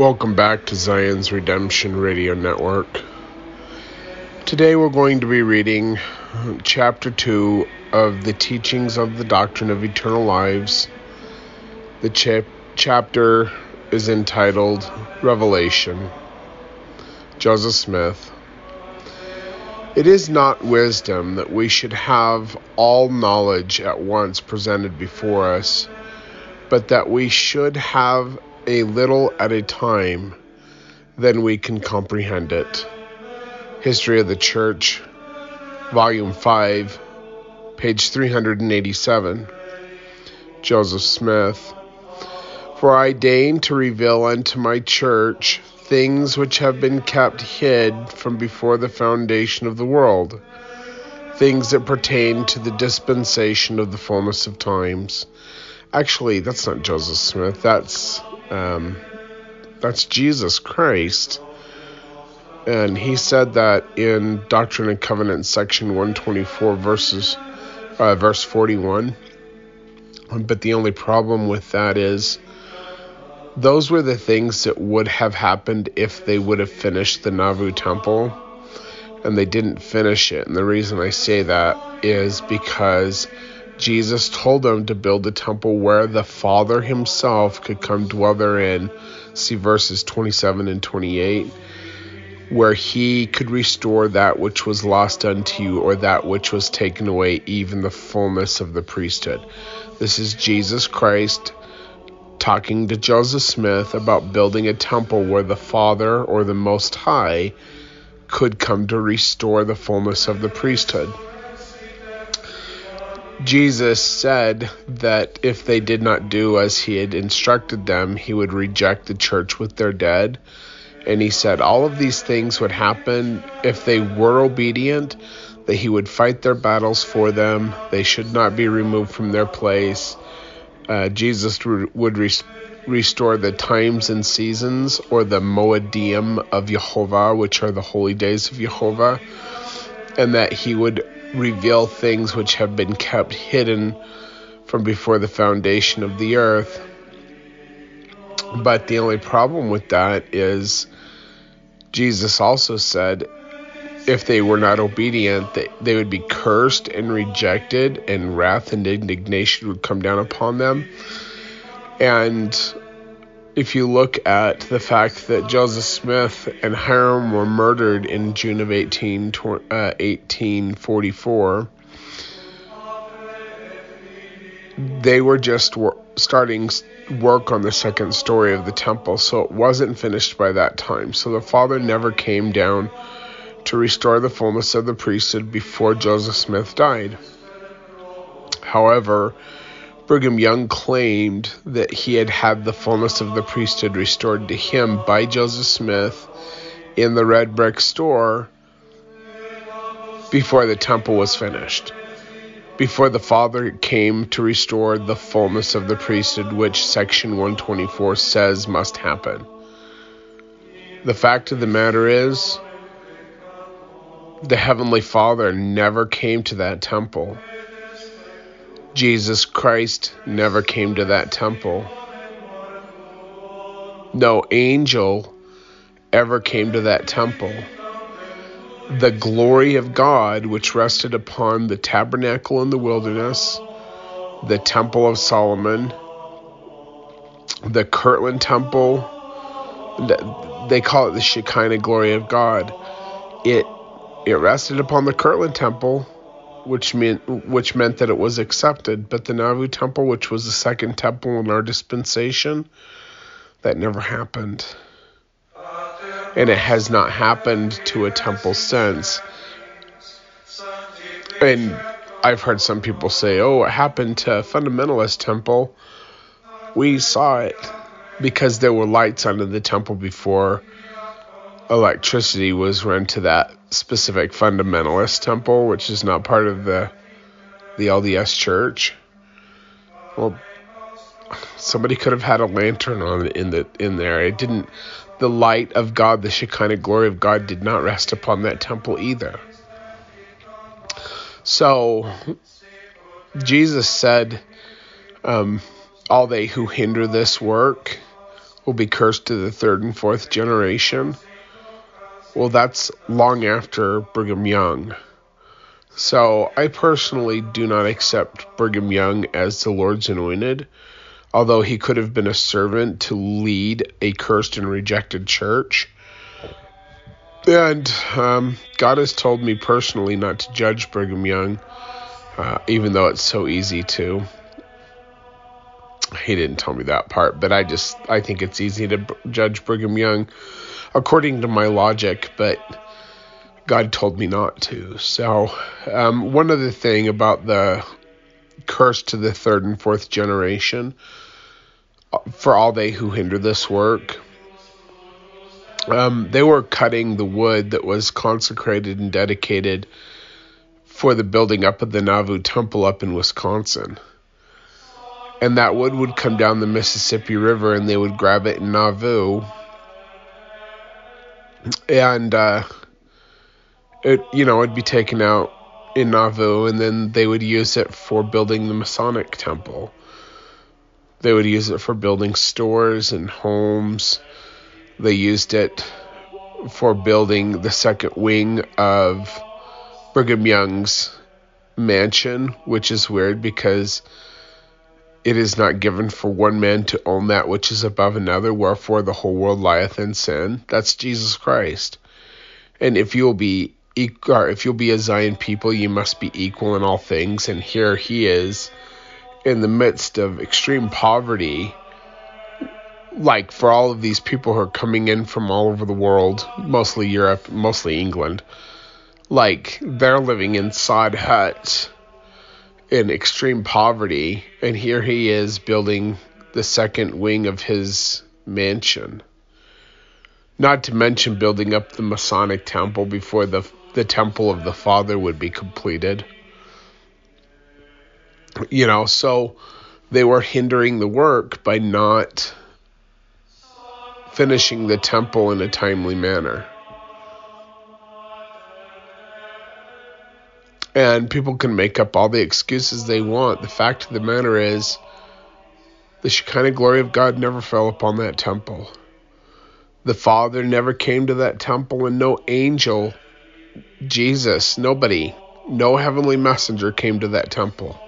Welcome back to Zion's Redemption Radio Network. Today we're going to be reading uh, chapter 2 of the Teachings of the Doctrine of Eternal Lives. The cha- chapter is entitled Revelation. Joseph Smith. It is not wisdom that we should have all knowledge at once presented before us, but that we should have a little at a time, then we can comprehend it. History of the Church, Volume 5, page 387. Joseph Smith. For I deign to reveal unto my church things which have been kept hid from before the foundation of the world, things that pertain to the dispensation of the fullness of times. Actually, that's not Joseph Smith. That's um, that's Jesus Christ. And he said that in Doctrine and Covenants, section 124, verses, uh, verse 41. But the only problem with that is those were the things that would have happened if they would have finished the Nauvoo temple. And they didn't finish it. And the reason I say that is because Jesus told them to build a temple where the Father himself could come dwell therein. See verses 27 and 28 where he could restore that which was lost unto you, or that which was taken away, even the fullness of the priesthood. This is Jesus Christ talking to Joseph Smith about building a temple where the Father or the Most High could come to restore the fullness of the priesthood. Jesus said that if they did not do as he had instructed them, he would reject the church with their dead and he said all of these things would happen if they were obedient, that he would fight their battles for them, they should not be removed from their place. Uh, Jesus would restore the times and seasons, or the Moedim of Jehovah, which are the holy days of Jehovah, and that he would reveal things which have been kept hidden from before the foundation of the earth. But the only problem with that is Jesus also said if they were not obedient, they, they would be cursed and rejected, and wrath and indignation would come down upon them. And if you look at the fact that Joseph Smith and Hyrum were murdered in June of 18, uh, 1844, they were just starting work on the second story of the temple, so it wasn't finished by that time. So the Father never came down to restore the fullness of the priesthood before Joseph Smith died. However, Brigham Young claimed that he had had the fullness of the priesthood restored to him by Joseph Smith in the red brick store before the temple was finished before the Father came to restore the fullness of the priesthood, which section 124 says must happen. The fact of the matter is, the Heavenly Father never came to that temple. Jesus Christ never came to that temple. No angel ever came to that temple the glory of God which rested upon the tabernacle in the wilderness, the temple of Solomon, the Kirtland temple, they call it the Shekinah glory of God. It it rested upon the Kirtland temple, which meant which meant that it was accepted, but the Nauvoo temple, which was the second temple in our dispensation, that never happened and it has not happened to a temple since. And I've heard some people say, "Oh, it happened to a fundamentalist temple." We saw it because there were lights under the temple before electricity was run to that specific fundamentalist temple, which is not part of the the LDS church. Well, somebody could have had a lantern on in the in there. It didn't the light of God, the Shekinah glory of God, did not rest upon that temple either. So, Jesus said, um, All they who hinder this work will be cursed to the third and fourth generation. Well, that's long after Brigham Young. So I personally do not accept Brigham Young as the Lord's anointed, although he could have been a servant to lead a cursed and rejected church. And um, God has told me personally not to judge Brigham Young, uh, even though it's so easy to. He didn't tell me that part, but I just I think it's easy to b- judge Brigham Young according to my logic, but God told me not to. So, um, one other thing about the curse to the third and fourth generation uh, for all they who hinder this work um, they were cutting the wood that was consecrated and dedicated for the building up of the Nauvoo Temple up in Wisconsin. And that wood would come down the Mississippi River and they would grab it in Nauvoo. And, uh, it, you know, it'd be taken out in Nauvoo and then they would use it for building the Masonic Temple. They would use it for building stores and homes they used it for building the second wing of Brigham Young's mansion, which is weird because it is not given for one man to own that which is above another, wherefore the whole world lieth in sin. That's Jesus Christ. And if you'll be if you'll be a Zion people, you must be equal in all things. And here he is in the midst of extreme poverty like for all of these people who are coming in from all over the world, mostly Europe, mostly England, like they're living in sod huts in extreme poverty, and here he is building the second wing of his mansion. Not to mention building up the Masonic temple before the the temple of the Father would be completed. You know, so they were hindering the work by not finishing the temple in a timely manner. And people can make up all the excuses they want. The fact of the matter is, the Shekinah glory of God never fell upon that temple. The Father never came to that temple, and no angel, Jesus, nobody, no heavenly messenger came to that temple,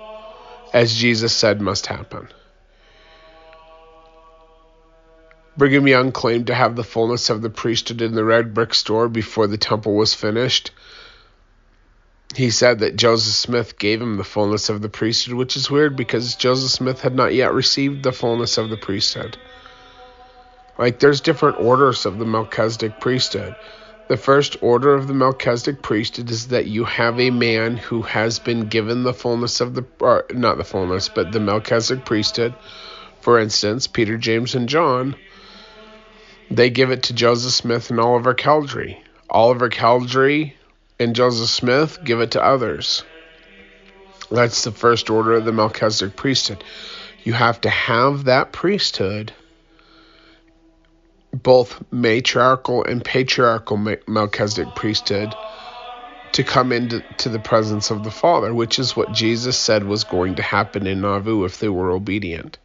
as Jesus said must happen. Brigham Young claimed to have the fullness of the priesthood in the red brick store before the temple was finished. He said that Joseph Smith gave him the fullness of the priesthood, which is weird because Joseph Smith had not yet received the fullness of the priesthood. Like, there's different orders of the Melchizedek priesthood. The first order of the Melchizedek priesthood is that you have a man who has been given the fullness of the, or not the fullness, but the Melchizedek priesthood. For instance, Peter, James, and John they give it to Joseph Smith and Oliver Cowdery. Oliver Cowdery and Joseph Smith give it to others. That's the first order of the Melchizedek priesthood. You have to have that priesthood, both matriarchal and patriarchal Melchizedek priesthood, to come into to the presence of the Father, which is what Jesus said was going to happen in Nauvoo if they were obedient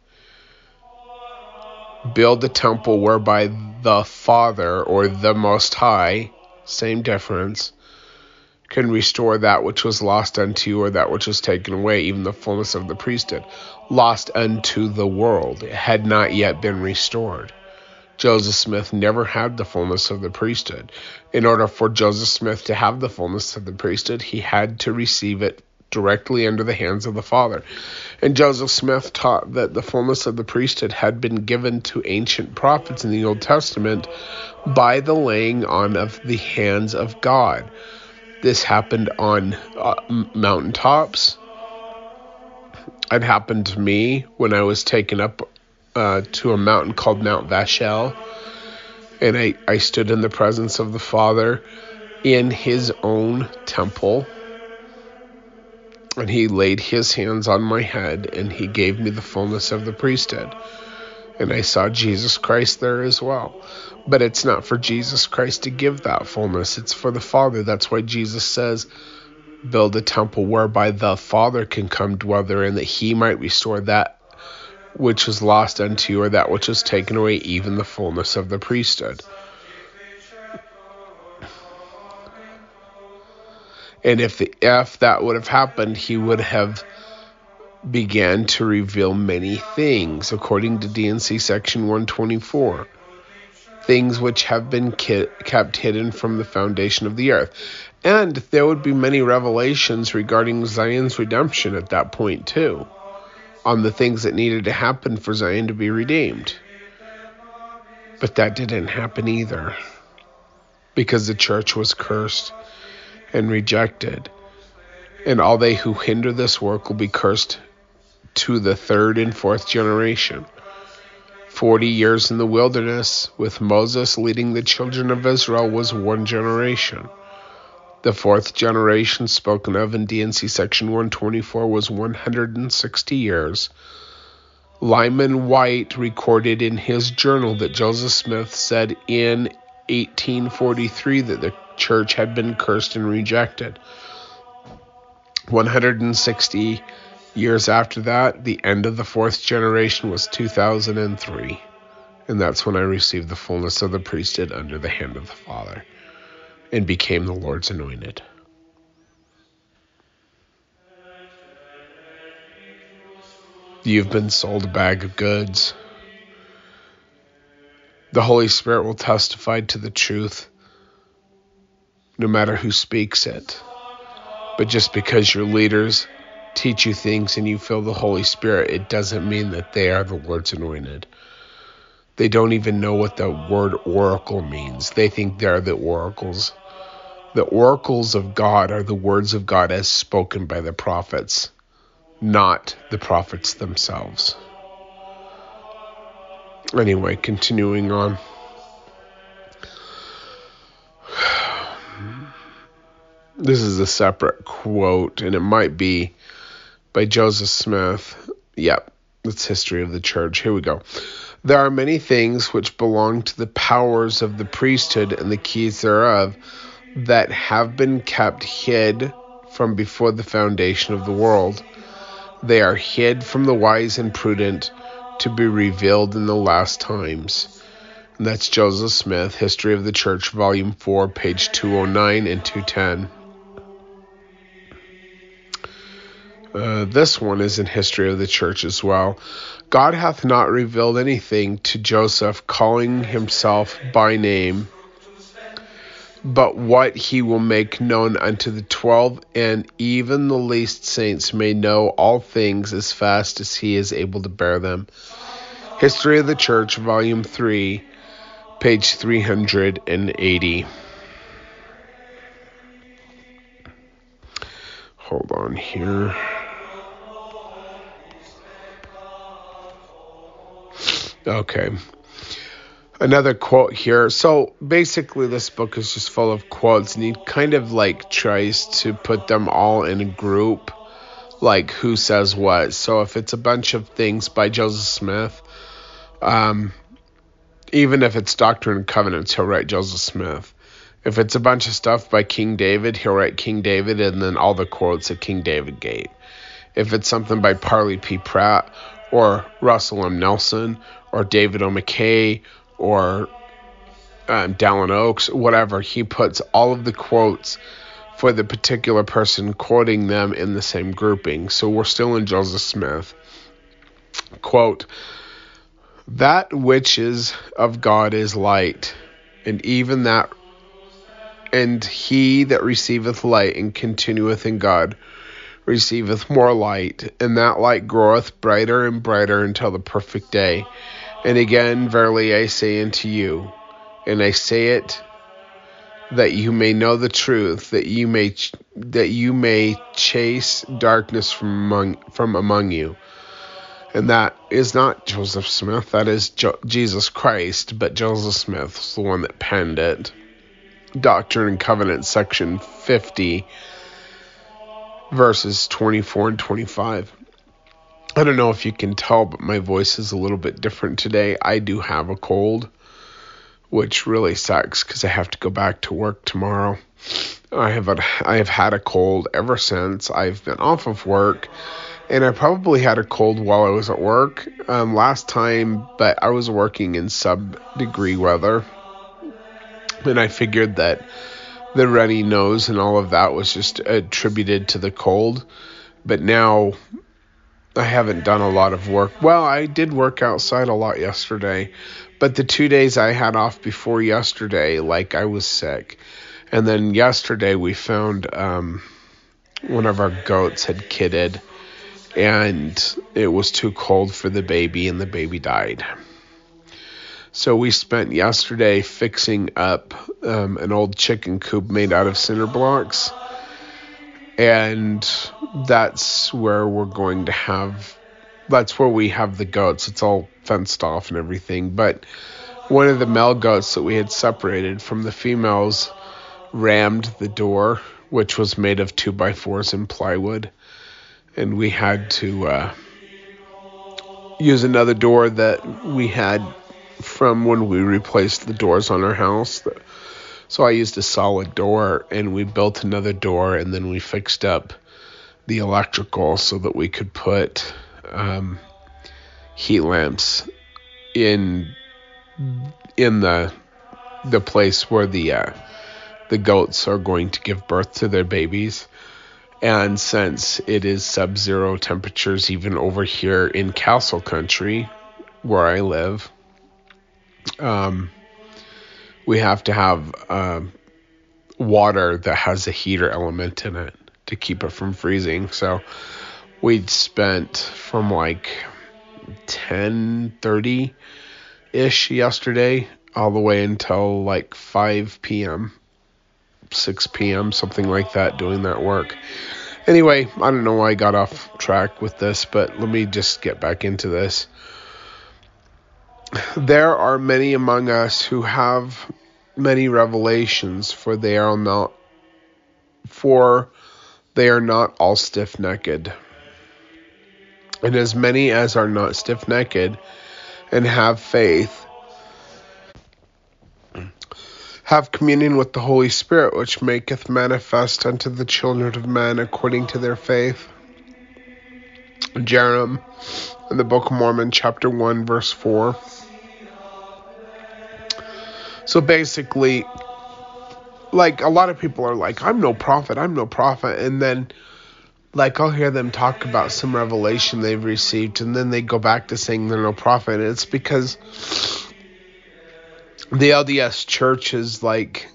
build a temple whereby the Father or the Most High, same difference, can restore that which was lost unto you or that which was taken away, even the fullness of the priesthood, lost unto the world, it had not yet been restored. Joseph Smith never had the fullness of the priesthood. In order for Joseph Smith to have the fullness of the priesthood, he had to receive it directly under the hands of the Father. And Joseph Smith taught that the fullness of the priesthood had been given to ancient prophets in the Old Testament by the laying on of the hands of God. This happened on uh, mountaintops. It happened to me when I was taken up uh, to a mountain called Mount Vashel. And I, I stood in the presence of the Father in his own temple and he laid his hands on my head, and he gave me the fullness of the priesthood. And I saw Jesus Christ there as well. But it's not for Jesus Christ to give that fullness, it's for the Father. That's why Jesus says, Build a temple whereby the Father can come dwell therein, that he might restore that which is lost unto you, or that which is taken away, even the fullness of the priesthood. And if the if that would have happened, he would have began to reveal many things, according to D&C section 124, things which have been ki- kept hidden from the foundation of the earth. And there would be many revelations regarding Zion's redemption at that point, too, on the things that needed to happen for Zion to be redeemed. But that didn't happen either, because the church was cursed and rejected. And all they who hinder this work will be cursed to the third and fourth generation. Forty years in the wilderness, with Moses leading the children of Israel, was one generation. The fourth generation spoken of in D&C section 124 was 160 years. Lyman Wight recorded in his journal that Joseph Smith said in 1843 that the church had been cursed and rejected. 160 years after that, the end of the fourth generation was 2003. And that's when I received the fullness of the priesthood under the hand of the Father and became the Lord's anointed. You've been sold a bag of goods. The Holy Spirit will testify to the truth no matter who speaks it. But just because your leaders teach you things and you feel the Holy Spirit, it doesn't mean that they are the Lord's anointed. They don't even know what the word oracle means. They think they're the oracles. The oracles of God are the words of God as spoken by the prophets, not the prophets themselves. Anyway, continuing on. This is a separate quote, and it might be by Joseph Smith. Yep, it's History of the Church. Here we go. There are many things which belong to the powers of the priesthood and the keys thereof that have been kept hid from before the foundation of the world. They are hid from the wise and prudent to be revealed in the last times. And that's Joseph Smith, History of the Church, Volume 4, page 209 and 210. Uh, this one is in history of the church as well. God hath not revealed anything to Joseph, calling himself by name, but what he will make known unto the twelve, and even the least saints may know all things as fast as he is able to bear them. History of the Church, Volume 3, page 380. Hold on here. Okay. Another quote here. So basically, this book is just full of quotes, and he kind of like tries to put them all in a group, like who says what. So if it's a bunch of things by Joseph Smith, um, even if it's Doctrine and Covenants, he'll write Joseph Smith. If it's a bunch of stuff by King David, he'll write King David and then all the quotes at King David Gate. If it's something by Parley P. Pratt or Russell M. Nelson or David O. McKay or um, Dallin Oaks, whatever, he puts all of the quotes for the particular person quoting them in the same grouping. So we're still in Joseph Smith. Quote, That which is of God is light, and even that, and he that receiveth light and continueth in God receiveth more light, and that light groweth brighter and brighter until the perfect day. And again, verily I say unto you, and I say it that you may know the truth, that you may ch- that you may chase darkness from among from among you. And that is not Joseph Smith, that is jo- Jesus Christ, but Joseph Smith is the one that penned it. Doctrine and Covenants, section 50, verses 24 and 25. I don't know if you can tell, but my voice is a little bit different today. I do have a cold, which really sucks because I have to go back to work tomorrow. I have a, I have had a cold ever since I've been off of work, and I probably had a cold while I was at work um, last time, but I was working in sub degree weather, and I figured that the runny nose and all of that was just attributed to the cold. But now I haven't done a lot of work. Well, I did work outside a lot yesterday, but the two days I had off before yesterday, like I was sick. And then yesterday we found um, one of our goats had kidded and it was too cold for the baby, and the baby died. So we spent yesterday fixing up um, an old chicken coop made out of cinder blocks, and that's where we're going to have. That's where we have the goats. It's all fenced off and everything, but one of the male goats that we had separated from the females rammed the door, which was made of two by fours and plywood and we had to uh, use another door that we had from when we replaced the doors on our house. So I used a solid door, and we built another door, and then we fixed up the electrical so that we could put um, heat lamps in in the the place where the uh, the goats are going to give birth to their babies. And since it is sub zero temperatures, even over here in Castle Country, where I live, um, we have to have uh, water that has a heater element in it to keep it from freezing. So we spent from like 10:30 ish yesterday all the way until like 5 p.m. 6 p.m., something like that, doing that work. Anyway, I don't know why I got off track with this, but let me just get back into this. There are many among us who have many revelations, for they are not for they are not all stiff necked. And as many as are not stiff necked and have faith have communion with the Holy Spirit, which maketh manifest unto the children of men according to their faith. Jarom in the Book of Mormon, chapter 1, verse 4. So basically, like a lot of people are like, I'm no prophet, I'm no prophet. And then, like, I'll hear them talk about some revelation they've received, and then they go back to saying they're no prophet. And it's because the LDS church has like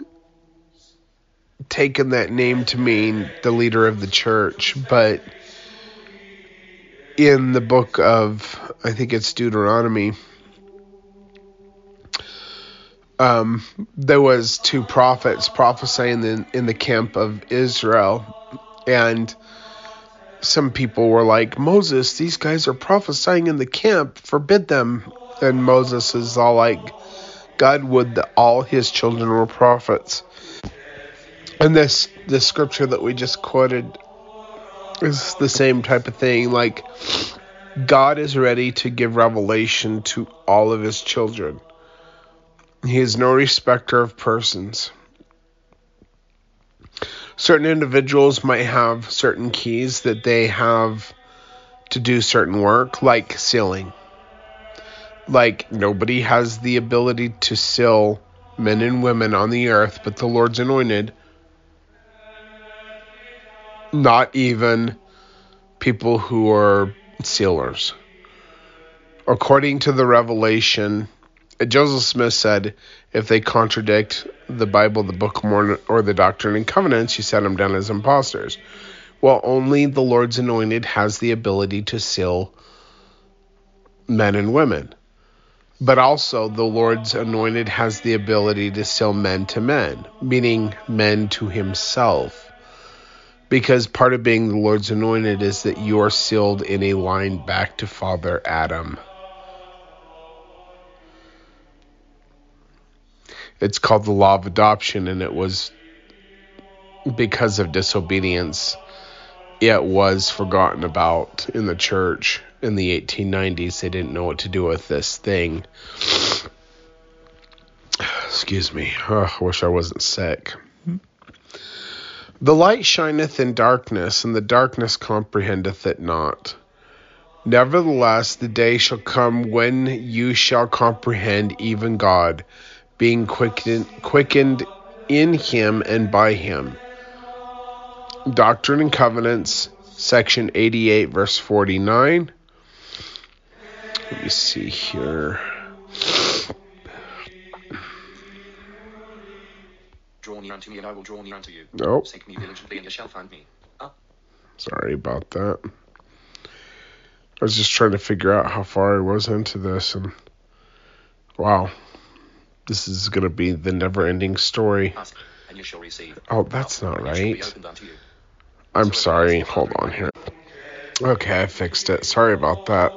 taken that name to mean the leader of the church, but in the book of I think it's Deuteronomy um, there was two prophets prophesying in, in the camp of Israel and some people were like Moses these guys are prophesying in the camp forbid them and Moses is all like God would that all his children were prophets. And this this scripture that we just quoted is the same type of thing. Like God is ready to give revelation to all of his children. He is no respecter of persons. Certain individuals might have certain keys that they have to do certain work, like sealing like nobody has the ability to seal men and women on the earth but the Lord's anointed. Not even people who are sealers. According to the revelation, Joseph Smith said, if they contradict the Bible, the Book of Mormon, or the Doctrine and Covenants, you set them down as imposters. Well, only the Lord's anointed has the ability to seal men and women. But also, the Lord's anointed has the ability to seal men to men, meaning men to himself. Because part of being the Lord's anointed is that you are sealed in a line back to Father Adam. It's called the law of adoption, and it was because of disobedience, it was forgotten about in the church in the 1890s. They didn't know what to do with this thing. Excuse me. Oh, I wish I wasn't sick. The light shineth in darkness, and the darkness comprehendeth it not. Nevertheless, the day shall come when you shall comprehend even God, being quickened, quickened in him and by him. Doctrine and Covenants, section 88, verse 49. Let me see here. Draw near unto me, and I will draw near unto you. Nope. Seek me diligently, and you shall find me. Up. Sorry about that. I was just trying to figure out how far I was into this, and wow, this is going to be the never ending story. Oh, that's not right. I'm sorry. Hold on here. Okay, I fixed it. Sorry about that.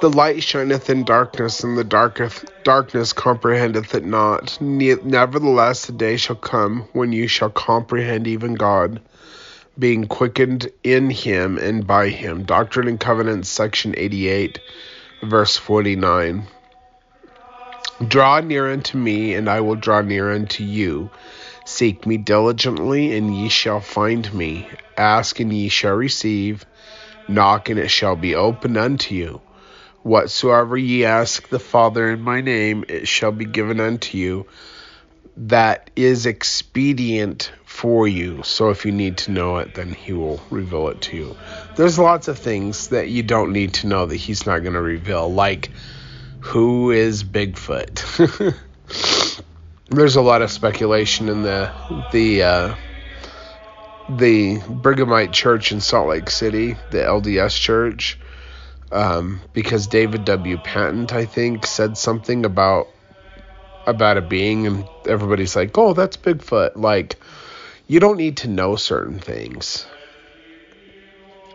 The light shineth in darkness, and the darketh, darkness comprehendeth it not. Ne- Nevertheless, the day shall come when you shall comprehend even God, being quickened in him and by him. Doctrine and Covenants, section 88, verse 49. Draw near unto me, and I will draw near unto you. Seek me diligently, and ye shall find me. Ask, and ye shall receive. Knock, and it shall be opened unto you. Whatsoever ye ask the Father in my name, it shall be given unto you. That is expedient for you. So if you need to know it, then he will reveal it to you. There's lots of things that you don't need to know that he's not going to reveal, like who is Bigfoot. There's a lot of speculation in the the uh, the Brighamite Church in Salt Lake City, the LDS Church, um, because David W. Patten, I think, said something about about a being, and everybody's like, "Oh, that's Bigfoot." Like, you don't need to know certain things.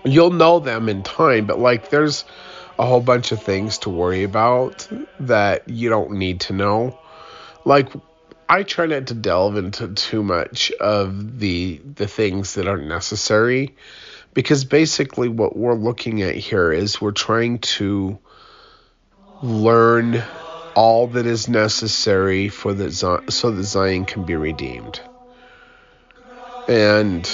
You'll know them in time, but like, there's a whole bunch of things to worry about that you don't need to know. Like, I try not to delve into too much of the the things that aren't necessary because basically what we're looking at here is we're trying to learn all that is necessary for the so that Zion can be redeemed. And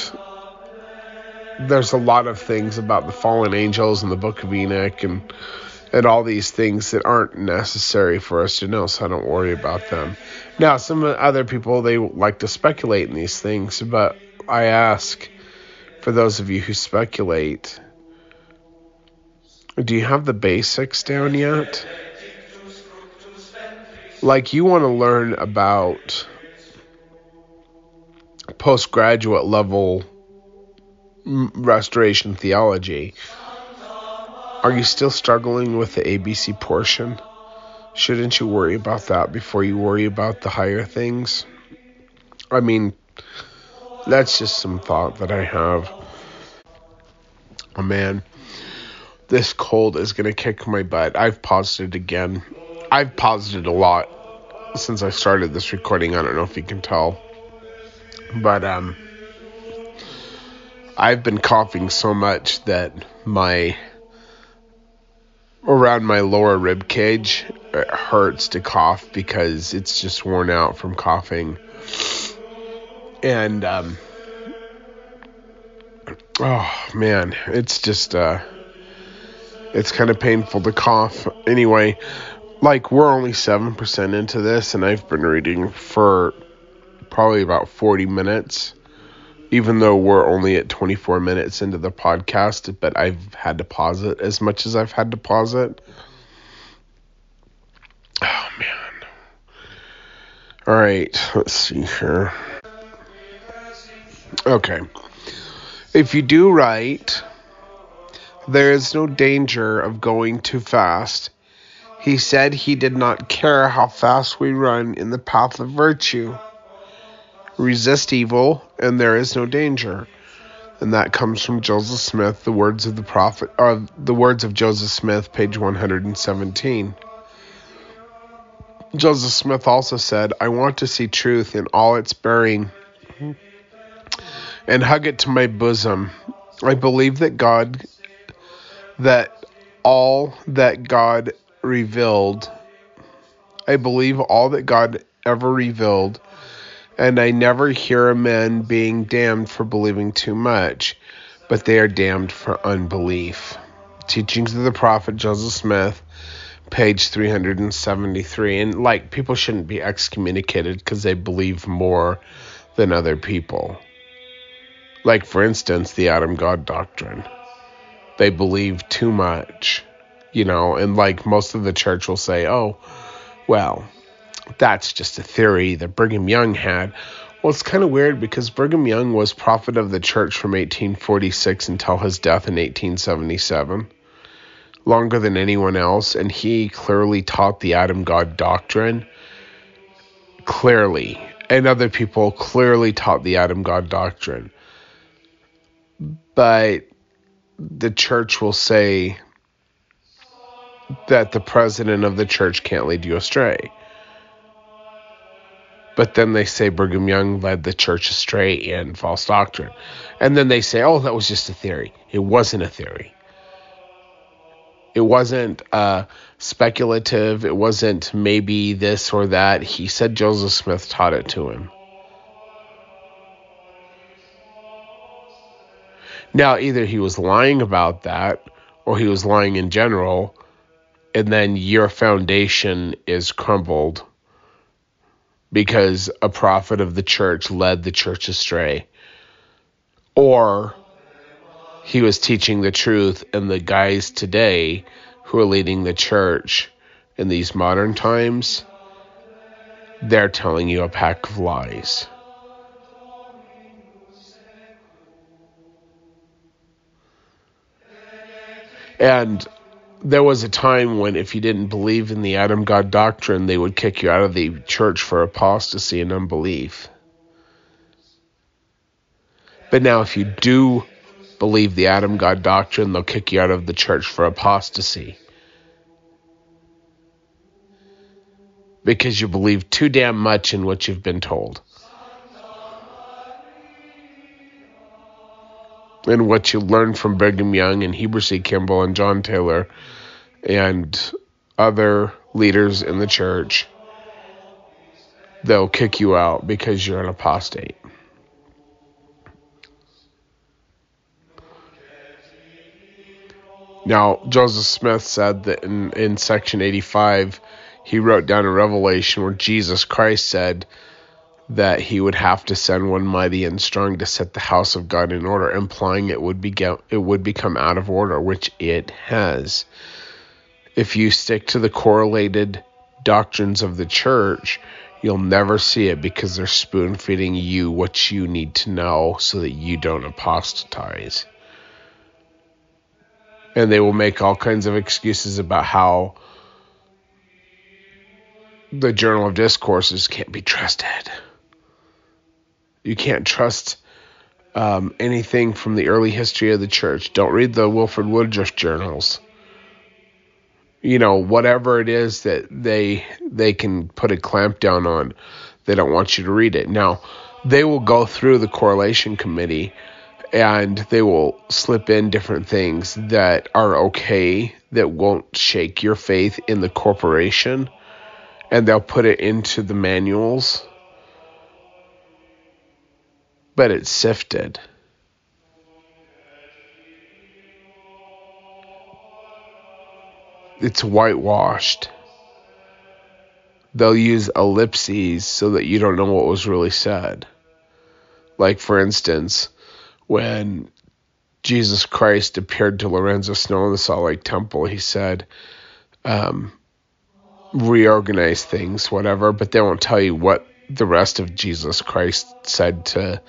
there's a lot of things about the fallen angels and the book of Enoch and and all these things that aren't necessary for us to know, so I don't worry about them. Now, some other people they like to speculate in these things, but I ask for those of you who speculate, do you have the basics down yet? Like you want to learn about postgraduate level restoration theology. Are you still struggling with the ABC portion? Shouldn't you worry about that before you worry about the higher things? I mean, that's just some thought that I have. Oh man, this cold is gonna kick my butt. I've paused it again. I've paused it a lot since I started this recording. I don't know if you can tell. But um I've been coughing so much that my around my lower rib cage it hurts to cough because it's just worn out from coughing. And um oh man, it's just uh it's kind of painful to cough. Anyway, like we're only 7% into this and I've been reading for probably about 40 minutes even though we're only at 24 minutes into the podcast, but I've had to pause it as much as I've had to pause it. Oh, man. All right, let's see here. Okay. If you do right, there is no danger of going too fast. He said he did not care how fast we run in the path of virtue resist evil, and there is no danger. And that comes from Joseph Smith, the words of the prophet, or the words of Joseph Smith, page 117. Joseph Smith also said, I want to see truth in all its bearing and hug it to my bosom. I believe that God, that all that God revealed, I believe all that God ever revealed and I never hear a man being damned for believing too much. but they are damned for unbelief. Teachings of the Prophet Joseph Smith, page 373. And like, people shouldn't be excommunicated because they believe more than other people. Like, for instance, the Adam God doctrine. They believe too much, you know, and like most of the church will say, oh, well, that's just a theory that Brigham Young had. Well, it's kind of weird because Brigham Young was prophet of the church from 1846 until his death in 1877, longer than anyone else, and he clearly taught the Adam God doctrine. Clearly. And other people clearly taught the Adam God doctrine. But the church will say that the president of the church can't lead you astray. But then they say Brigham Young led the church astray in false doctrine. And then they say, oh, that was just a theory. It wasn't a theory. It wasn't uh, speculative. It wasn't maybe this or that. He said Joseph Smith taught it to him. Now, either he was lying about that or he was lying in general, and then your foundation is crumbled because a prophet of the church led the church astray. Or he was teaching the truth, and the guys today who are leading the church in these modern times, they're telling you a pack of lies. And there was a time when if you didn't believe in the Adam God doctrine, they would kick you out of the church for apostasy and unbelief. But now, if you do believe the Adam God doctrine, they'll kick you out of the church for apostasy. Because you believe too damn much in what you've been told. And what you learn from Brigham Young and Heber C. Kimball and John Taylor and other leaders in the church, they'll kick you out because you're an apostate. Now, Joseph Smith said that in, in section 85, he wrote down a revelation where Jesus Christ said, that he would have to send one mighty and strong to set the house of God in order, implying it would be it would become out of order, which it has. If you stick to the correlated doctrines of the church, you'll never see it because they're spoon feeding you what you need to know so that you don't apostatize. And they will make all kinds of excuses about how the Journal of Discourses can't be trusted. You can't trust um, anything from the early history of the church. Don't read the Wilford Woodruff journals. You know, whatever it is that they they can put a clamp down on, they don't want you to read it. Now, they will go through the correlation committee and they will slip in different things that are okay that won't shake your faith in the corporation and they'll put it into the manuals but it's sifted. It's whitewashed. They'll use ellipses so that you don't know what was really said. Like, for instance, when Jesus Christ appeared to Lorenzo Snow in the Salt Lake Temple, he said, um, reorganize things, whatever, but they won't tell you what the rest of Jesus Christ said to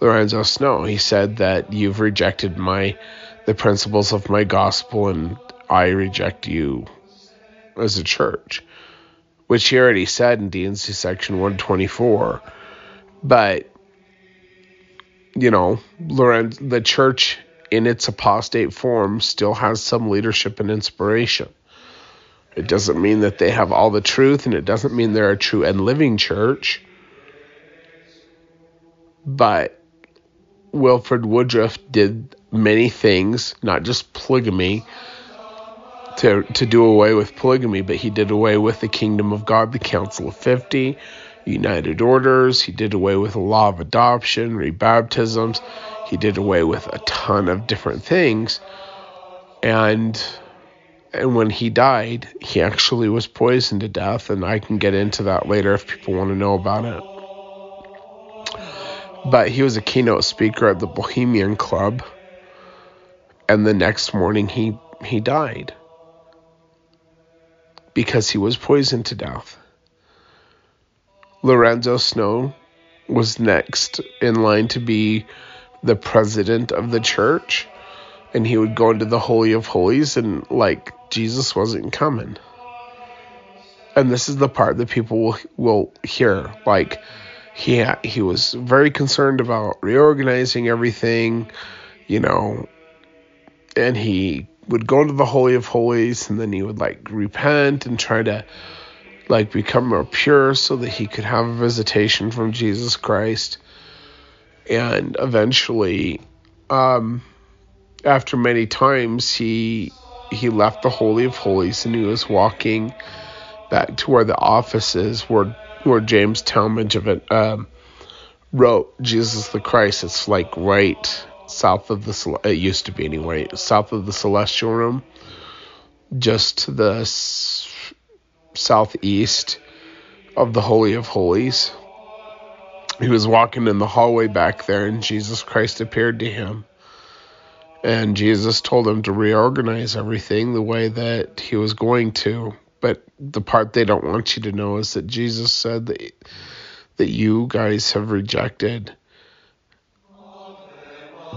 Lorenzo Snow. He said that you've rejected my the principles of my gospel and I reject you as a church. Which he already said in D&C section 124. But you know, Lorenzo, the church in its apostate form still has some leadership and inspiration. It doesn't mean that they have all the truth, and it doesn't mean they're a true and living church. But Wilford Woodruff did many things, not just polygamy, to, to do away with polygamy, but he did away with the kingdom of God, the Council of 50, United Orders. He did away with the law of adoption, rebaptisms. he did away with a ton of different things. And and when he died, he actually was poisoned to death, and I can get into that later if people want to know about it. But he was a keynote speaker at the Bohemian Club, and the next morning he he died because he was poisoned to death. Lorenzo Snow was next in line to be the president of the church and he would go into the holy of holies and like Jesus wasn't coming. And this is the part that people will will hear like he he was very concerned about reorganizing everything, you know, and he would go into the holy of holies and then he would like repent and try to like become more pure so that he could have a visitation from Jesus Christ. And eventually, um, after many times, he he left the Holy of Holies and he was walking back to where the office is, where where James Talmage of it um, wrote Jesus the Christ. It's like right south of the it used to be anyway, south of the Celestial Room, just to the s- southeast of the Holy of Holies. He was walking in the hallway back there, and Jesus Christ appeared to him. And Jesus told him to reorganize everything the way that he was going to. But the part they don't want you to know is that Jesus said that, that you guys have rejected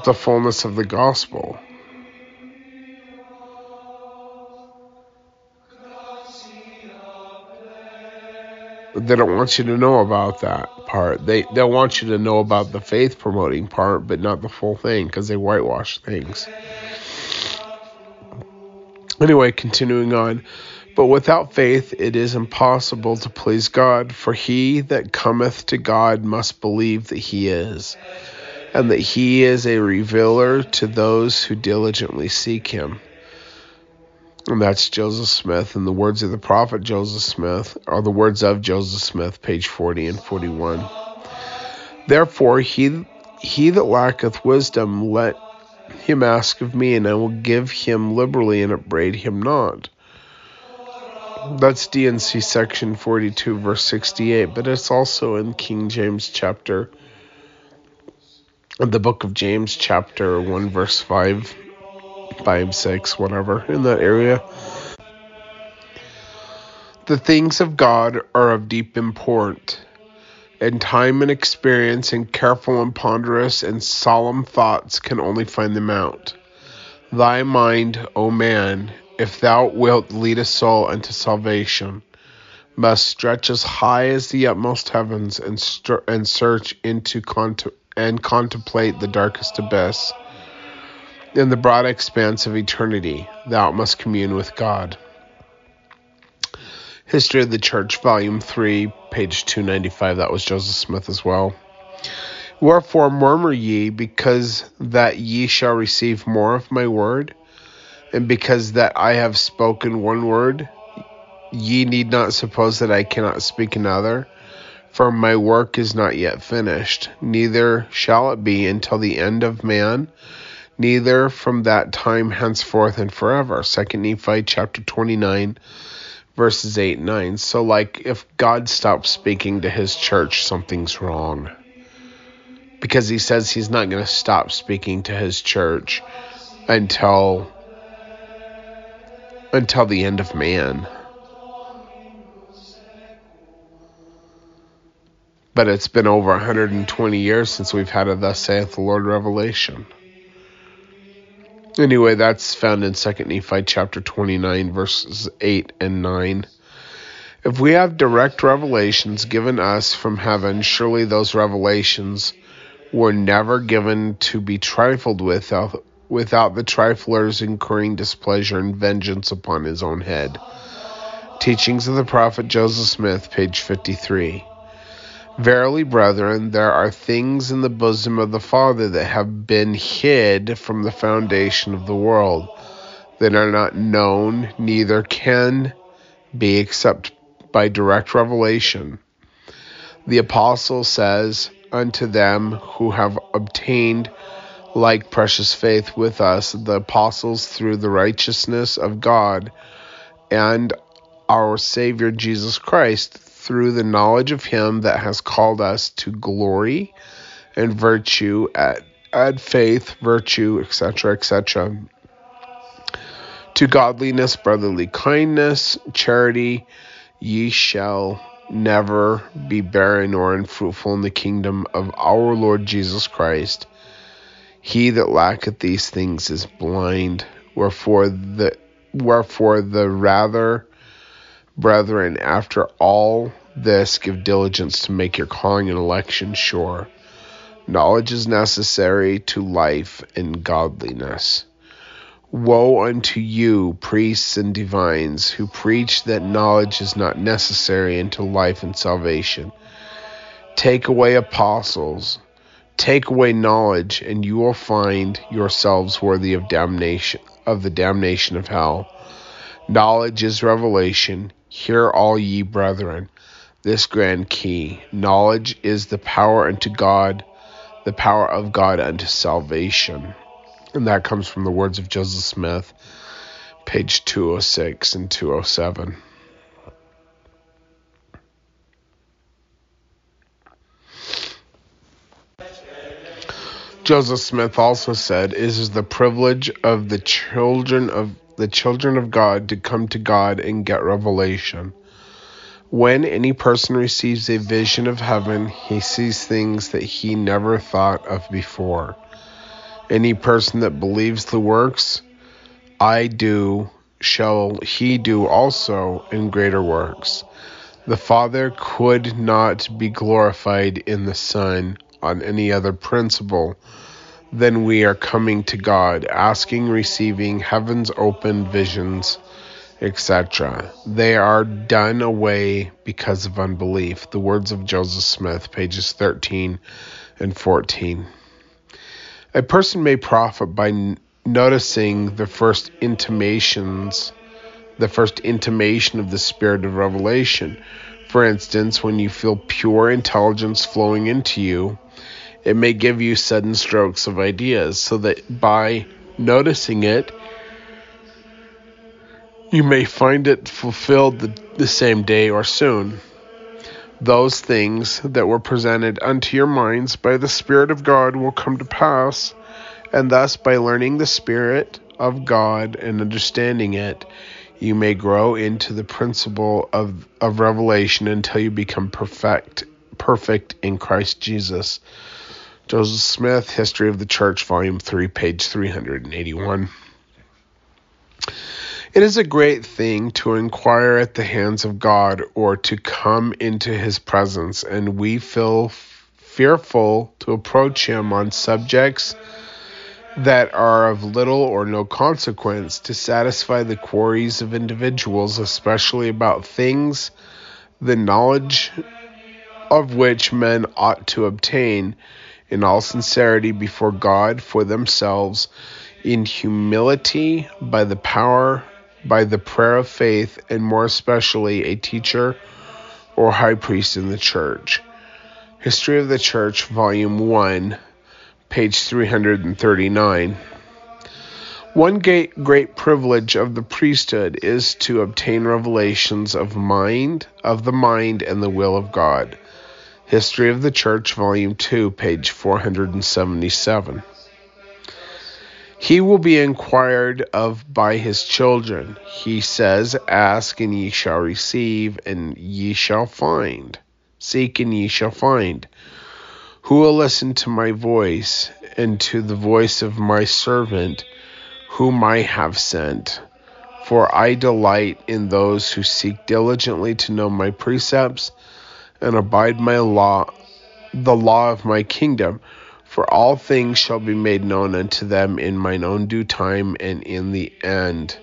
the fullness of the gospel. They don't want you to know about that part. They they'll want you to know about the faith promoting part, but not the full thing because they whitewash things. Anyway, continuing on. But without faith it is impossible to please God, for he that cometh to God must believe that he is, and that he is a revealer to those who diligently seek him. And that's Joseph Smith. And the words of the prophet Joseph Smith are the words of Joseph Smith, page 40 and 41. Therefore, he, he that lacketh wisdom, let him ask of me, and I will give him liberally and upbraid him not. That's D&C section 42, verse 68, but it's also in King James chapter, the book of James, chapter 1, verse 5 five, six, whatever, in that area. The things of God are of deep import, and time and experience and careful and ponderous and solemn thoughts can only find them out. Thy mind, O man, if thou wilt lead a soul unto salvation, must stretch as high as the utmost heavens and, and search into cont- and contemplate the darkest abyss in the broad expanse of eternity, thou must commune with God. History of the Church, Volume 3, page 295. That was Joseph Smith as well. Wherefore murmur ye, because that ye shall receive more of my word, and because that I have spoken one word, ye need not suppose that I cannot speak another. For my work is not yet finished, neither shall it be until the end of man neither from that time henceforth and forever. Second Nephi chapter 29 verses 8 and 9. So like if God stops speaking to his church, something's wrong. Because he says he's not going to stop speaking to his church until until the end of man. But it's been over 120 years since we've had a thus saith the Lord revelation. Anyway, that's found in 2nd Nephi chapter 29, verses 8 and 9. If we have direct revelations given us from heaven, surely those revelations were never given to be trifled with uh, without the trifler's incurring displeasure and vengeance upon his own head. Teachings of the Prophet Joseph Smith, page 53. Verily, brethren, there are things in the bosom of the Father that have been hid from the foundation of the world, that are not known, neither can be except by direct revelation. The apostle says unto them who have obtained like precious faith with us, the apostles, through the righteousness of God and our Savior Jesus Christ, through the knowledge of Him that has called us to glory and virtue, add, add faith, virtue, etc., etc., to godliness, brotherly kindness, charity, ye shall never be barren or unfruitful in the kingdom of our Lord Jesus Christ. He that lacketh these things is blind, wherefore the wherefore the rather, brethren, after all this give diligence to make your calling and election sure. Knowledge is necessary to life and godliness. Woe unto you, priests and divines, who preach that knowledge is not necessary unto life and salvation. Take away apostles Take away knowledge, and you will find yourselves worthy of damnation of the damnation of hell. Knowledge is revelation. Hear all ye brethren, this grand key. Knowledge is the power unto God, the power of God unto salvation. And that comes from the words of Joseph Smith, page 206 and 207. Joseph Smith also said, "It is the privilege of the children of the children of God to come to God and get revelation. When any person receives a vision of heaven, he sees things that he never thought of before. Any person that believes the works I do shall he do also in greater works. The Father could not be glorified in the Son on any other principle than we are coming to God, asking, receiving heaven's open visions, etc. They are done away because of unbelief. The words of Joseph Smith, pages 13 and 14. A person may profit by noticing the first intimations, the first intimation of the spirit of revelation. For instance, when you feel pure intelligence flowing into you, it may give you sudden strokes of ideas so that by noticing it, you may find it fulfilled the, the same day or soon. Those things that were presented unto your minds by the Spirit of God will come to pass, and thus by learning the Spirit of God and understanding it, you may grow into the principle of, of revelation until you become perfect, perfect in Christ Jesus. Joseph Smith, History of the Church, Volume 3, page 381. It is a great thing to inquire at the hands of God or to come into his presence, and we feel fearful to approach him on subjects that are of little or no consequence to satisfy the queries of individuals, especially about things the knowledge of which men ought to obtain in all sincerity before God for themselves, in humility, by the power, by the prayer of faith, and more especially a teacher or high priest in the church. History of the Church, Volume 1, page 339. One great, great privilege of the priesthood is to obtain revelations of mind, of the mind and the will of God. History of the Church, Volume 2, page 477. He will be inquired of by his children. He says, Ask and ye shall receive, and ye shall find. Seek and ye shall find. Who will listen to my voice, and to the voice of my servant, whom I have sent? For I delight in those who seek diligently to know my precepts and abide my law, the law of my kingdom. For all things shall be made known unto them in mine own due time, and in the end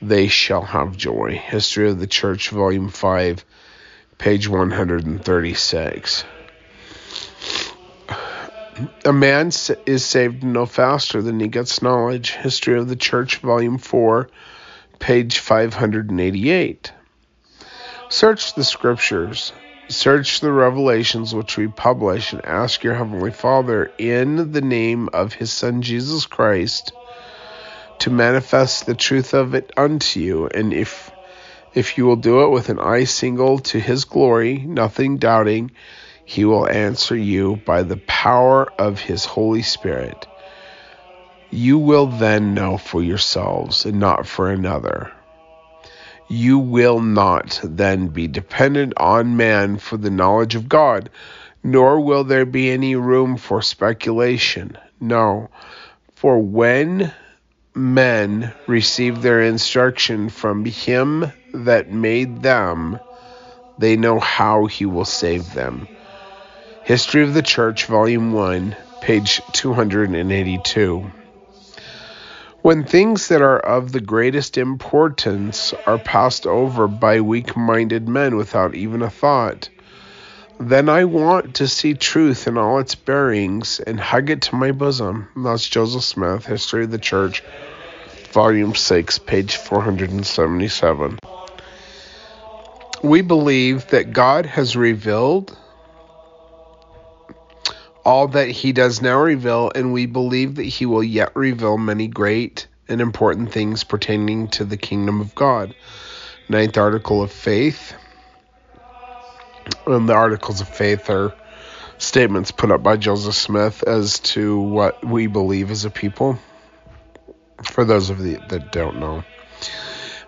they shall have joy. History of the Church, Volume 5, page 136. A man is saved no faster than he gets knowledge. History of the Church, Volume 4, page 588. Search the Scriptures Search the revelations which we publish and ask your Heavenly Father in the name of His Son Jesus Christ to manifest the truth of it unto you. And if if you will do it with an eye single to His glory, nothing doubting, He will answer you by the power of His Holy Spirit. You will then know for yourselves and not for another you will not then be dependent on man for the knowledge of God, nor will there be any room for speculation. No, for when men receive their instruction from him that made them, they know how he will save them. History of the Church, Volume 1, page 282. When things that are of the greatest importance are passed over by weak minded men without even a thought, then I want to see truth in all its bearings and hug it to my bosom. that's Joseph Smith, History of the Church, Volume 6, page 477. We believe that God has revealed all that he does now reveal, and we believe that he will yet reveal many great and important things pertaining to the kingdom of God. Ninth article of faith. And the articles of faith are statements put up by Joseph Smith as to what we believe as a people. For those of you that don't know.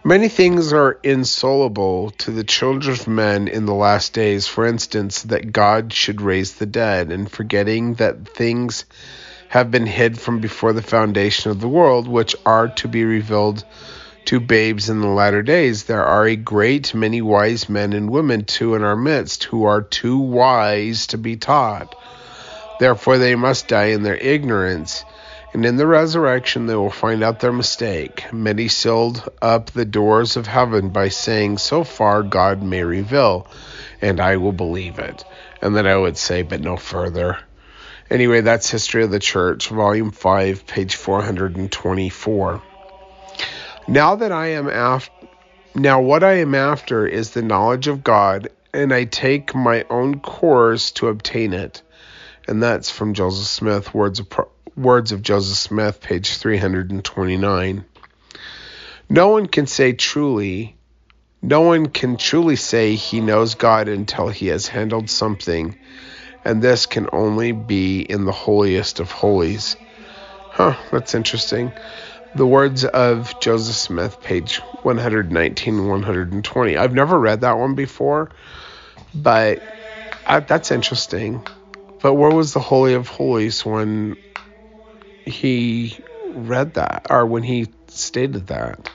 Many things are insoluble to the children of men in the last days. For instance, that God should raise the dead, and forgetting that things have been hid from before the foundation of the world, which are to be revealed to babes in the latter days. There are a great many wise men and women too in our midst who are too wise to be taught. Therefore, they must die in their ignorance and in the resurrection they will find out their mistake. Many sealed up the doors of heaven by saying, So far God may reveal, and I will believe it. And then I would say, But no further. Anyway, that's History of the Church, Volume 5, page 424. Now that I am after now what I am after is the knowledge of God, and I take my own course to obtain it. And that's from Joseph Smith, Words of Pro- Words of Joseph Smith, page 329. No one can say truly, no one can truly say he knows God until he has handled something, and this can only be in the holiest of holies. Huh, that's interesting. The words of Joseph Smith, page 119 120. I've never read that one before, but I, that's interesting. But where was the Holy of Holies when he read that or when he stated that.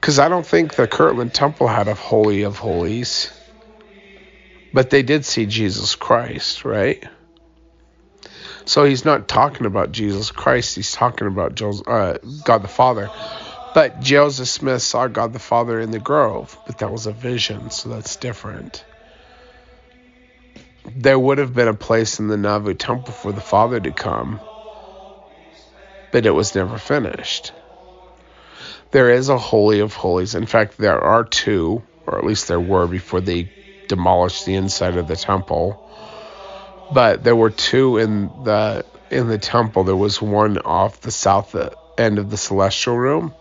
Because I don't think the Kirtland Temple had a Holy of Holies, but they did see Jesus Christ, right? So he's not talking about Jesus Christ, he's talking about Joseph, uh, God the Father. But Joseph Smith saw God the Father in the grove, but that was a vision, so that's different there would have been a place in the Nauvoo temple for the Father to come, but it was never finished. There is a Holy of Holies. In fact, there are two, or at least there were before they demolished the inside of the temple. But there were two in the in the temple. There was one off the south uh, end of the celestial room,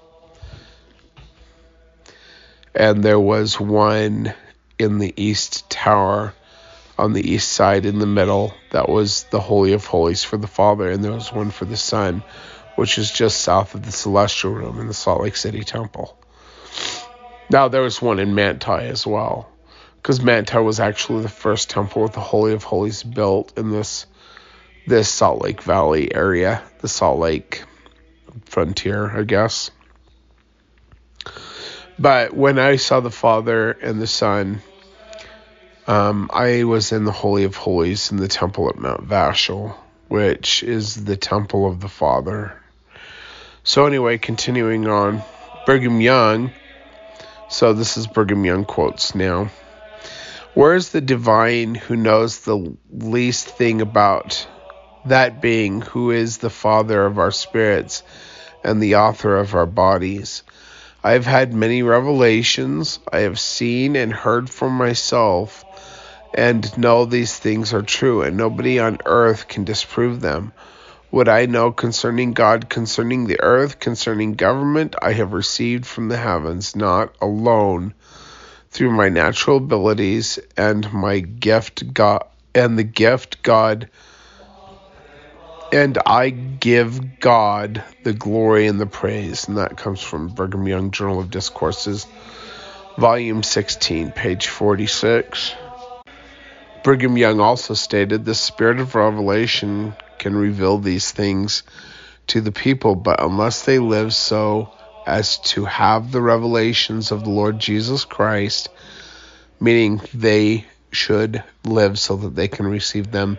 and there was one in the east tower on the east side in the middle. That was the Holy of Holies for the Father, and there was one for the Son, which is just south of the Celestial Room in the Salt Lake City Temple. Now, there was one in Manti as well, because Manti was actually the first temple with the Holy of Holies built in this this Salt Lake Valley area, the Salt Lake frontier, I guess. But when I saw the Father and the Son um, I was in the Holy of Holies in the temple at Mount Vashel, which is the temple of the Father. So, anyway, continuing on, Brigham Young. So, this is Brigham Young quotes now. Where is the divine who knows the least thing about that being who is the Father of our spirits and the author of our bodies? I have had many revelations. I have seen and heard for myself and know these things are true, and nobody on earth can disprove them. What I know concerning God, concerning the earth, concerning government, I have received from the heavens, not alone through my natural abilities and my gift God and the gift God and I give God the glory and the praise. And that comes from Brigham Young Journal of Discourses, volume 16, page 46. Brigham Young also stated the spirit of revelation can reveal these things to the people, but unless they live so as to have the revelations of the Lord Jesus Christ, meaning they should live so that they can receive them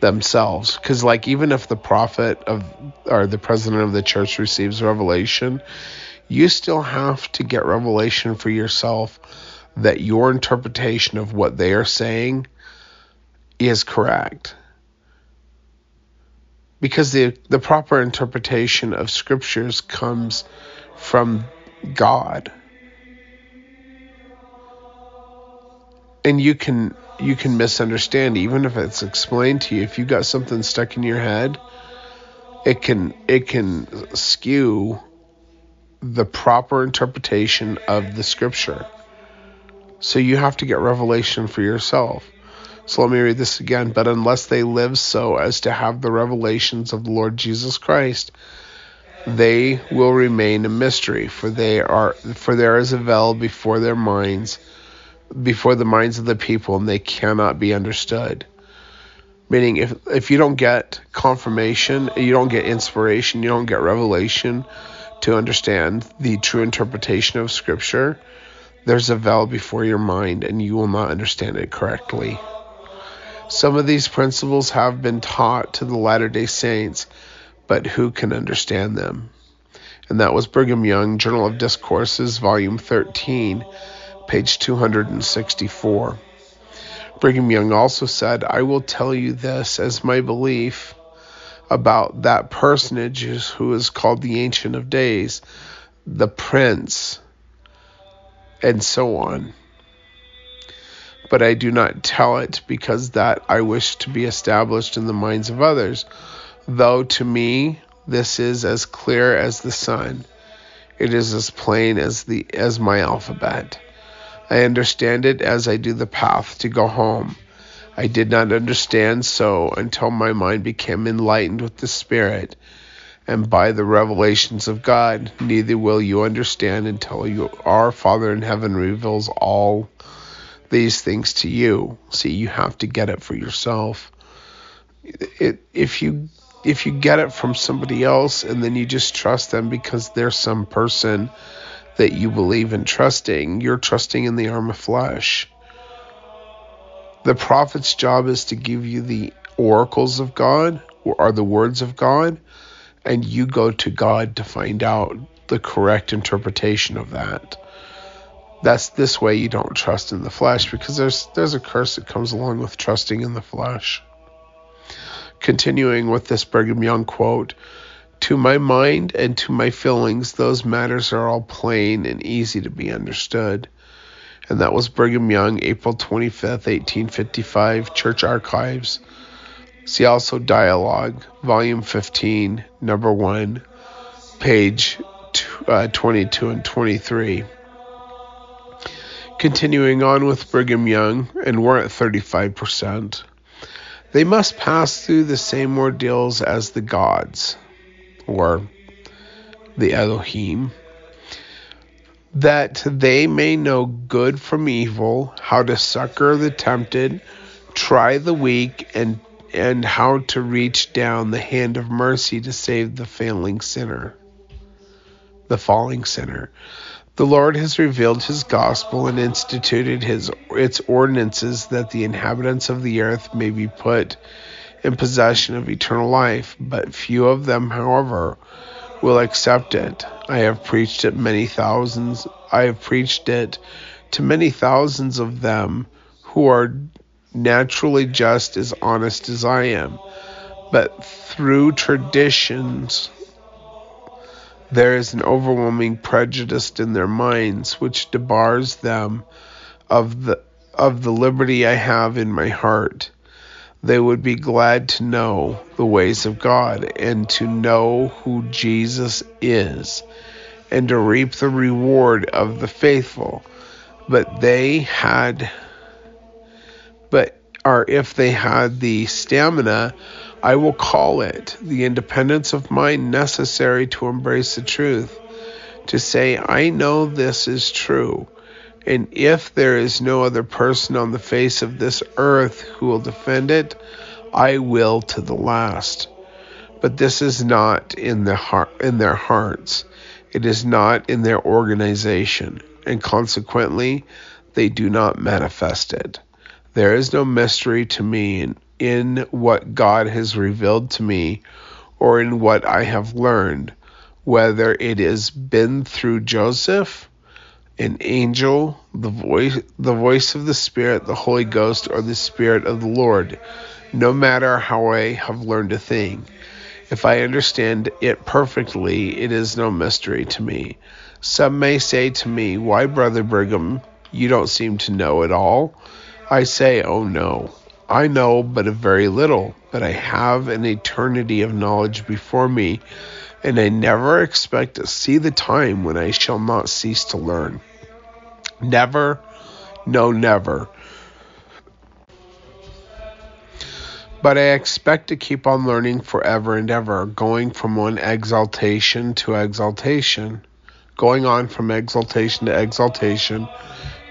themselves. Because like even if the prophet of or the president of the church receives revelation you still have to get revelation for yourself that your interpretation of what they are saying is correct. Because the the proper interpretation of scriptures comes from God. And you can you can misunderstand even if it's explained to you if you got something stuck in your head it can it can skew the proper interpretation of the scripture. So you have to get revelation for yourself so let me read this again but unless they live so as to have the revelations of the Lord Jesus Christ they will remain a mystery for they are for there is a veil before their minds before the minds of the people and they cannot be understood. Meaning, if, if you don't get confirmation, you don't get inspiration, you don't get revelation to understand the true interpretation of Scripture, there's a veil before your mind and you will not understand it correctly. Some of these principles have been taught to the Latter day Saints, but who can understand them? And that was Brigham Young, Journal of Discourses, Volume 13 page 264. Brigham Young also said, I will tell you this as my belief about that personage who is called the Ancient of Days, the Prince, and so on. But I do not tell it because that I wish to be established in the minds of others, though to me this is as clear as the sun. It is as plain as the as my alphabet. I understand it as I do the path to go home. I did not understand so until my mind became enlightened with the Spirit and by the revelations of God. Neither will you understand until you, our Father in heaven reveals all these things to you. See, you have to get it for yourself. It, if you if you get it from somebody else and then you just trust them because they're some person that you believe in trusting, you're trusting in the arm of flesh. The prophet's job is to give you the oracles of God, or are the words of God, and you go to God to find out the correct interpretation of that. That's this way you don't trust in the flesh because there's there's a curse that comes along with trusting in the flesh. Continuing with this Brigham Young quote, to my mind and to my feelings, those matters are all plain and easy to be understood. And that was Brigham Young, April 25th, 1855, Church Archives. See also Dialogue, Volume 15, Number 1, page uh, 22 and 23. Continuing on with Brigham Young, and we're at 35%. They must pass through the same ordeals as the gods or the Elohim, that they may know good from evil, how to succor the tempted, try the weak, and and how to reach down the hand of mercy to save the failing sinner, the falling sinner. The Lord has revealed his gospel and instituted his its ordinances that the inhabitants of the earth may be put in possession of eternal life, but few of them, however, will accept it. I have preached it many thousands. I have preached it to many thousands of them who are naturally just as honest as I am, but through traditions There is an overwhelming prejudice in their minds which debars them of the of the liberty I have in my heart. They would be glad to know the ways of God and to know who Jesus is and to reap the reward of the faithful. But they had but or if they had the stamina, I will call it the independence of mind necessary to embrace the truth, to say, I know this is true, and if there is no other person on the face of this earth who will defend it, I will to the last. But this is not in the heart, in their hearts. It is not in their organization, and consequently, they do not manifest it. There is no mystery to me in what God has revealed to me or in what I have learned, whether it has been through Joseph, an angel, the voice the voice of the Spirit, the Holy Ghost, or the Spirit of the Lord, no matter how I have learned a thing. If I understand it perfectly, it is no mystery to me. Some may say to me, Why, Brother Brigham, you don't seem to know it all? I say, Oh no, I know but a very little, but I have an eternity of knowledge before me, and I never expect to see the time when I shall not cease to learn. Never, no, never. But I expect to keep on learning forever and ever, going from one exaltation to exaltation, going on from exaltation to exaltation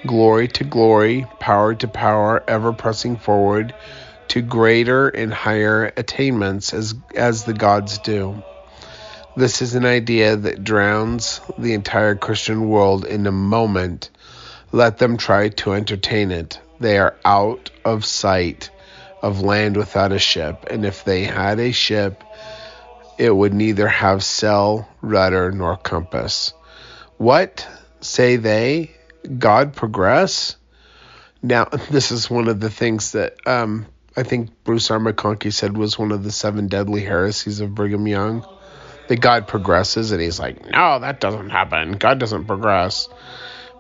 glory to glory, power to power, ever pressing forward to greater and higher attainments as, as the gods do. This is an idea that drowns the entire Christian world in a moment. Let them try to entertain it. They are out of sight of land without a ship, and if they had a ship, it would neither have sail, rudder, nor compass. What, say they, God progress. Now, this is one of the things that um, I think Bruce R. McConkie said was one of the seven deadly heresies of Brigham Young. That God progresses, and he's like, no, that doesn't happen. God doesn't progress.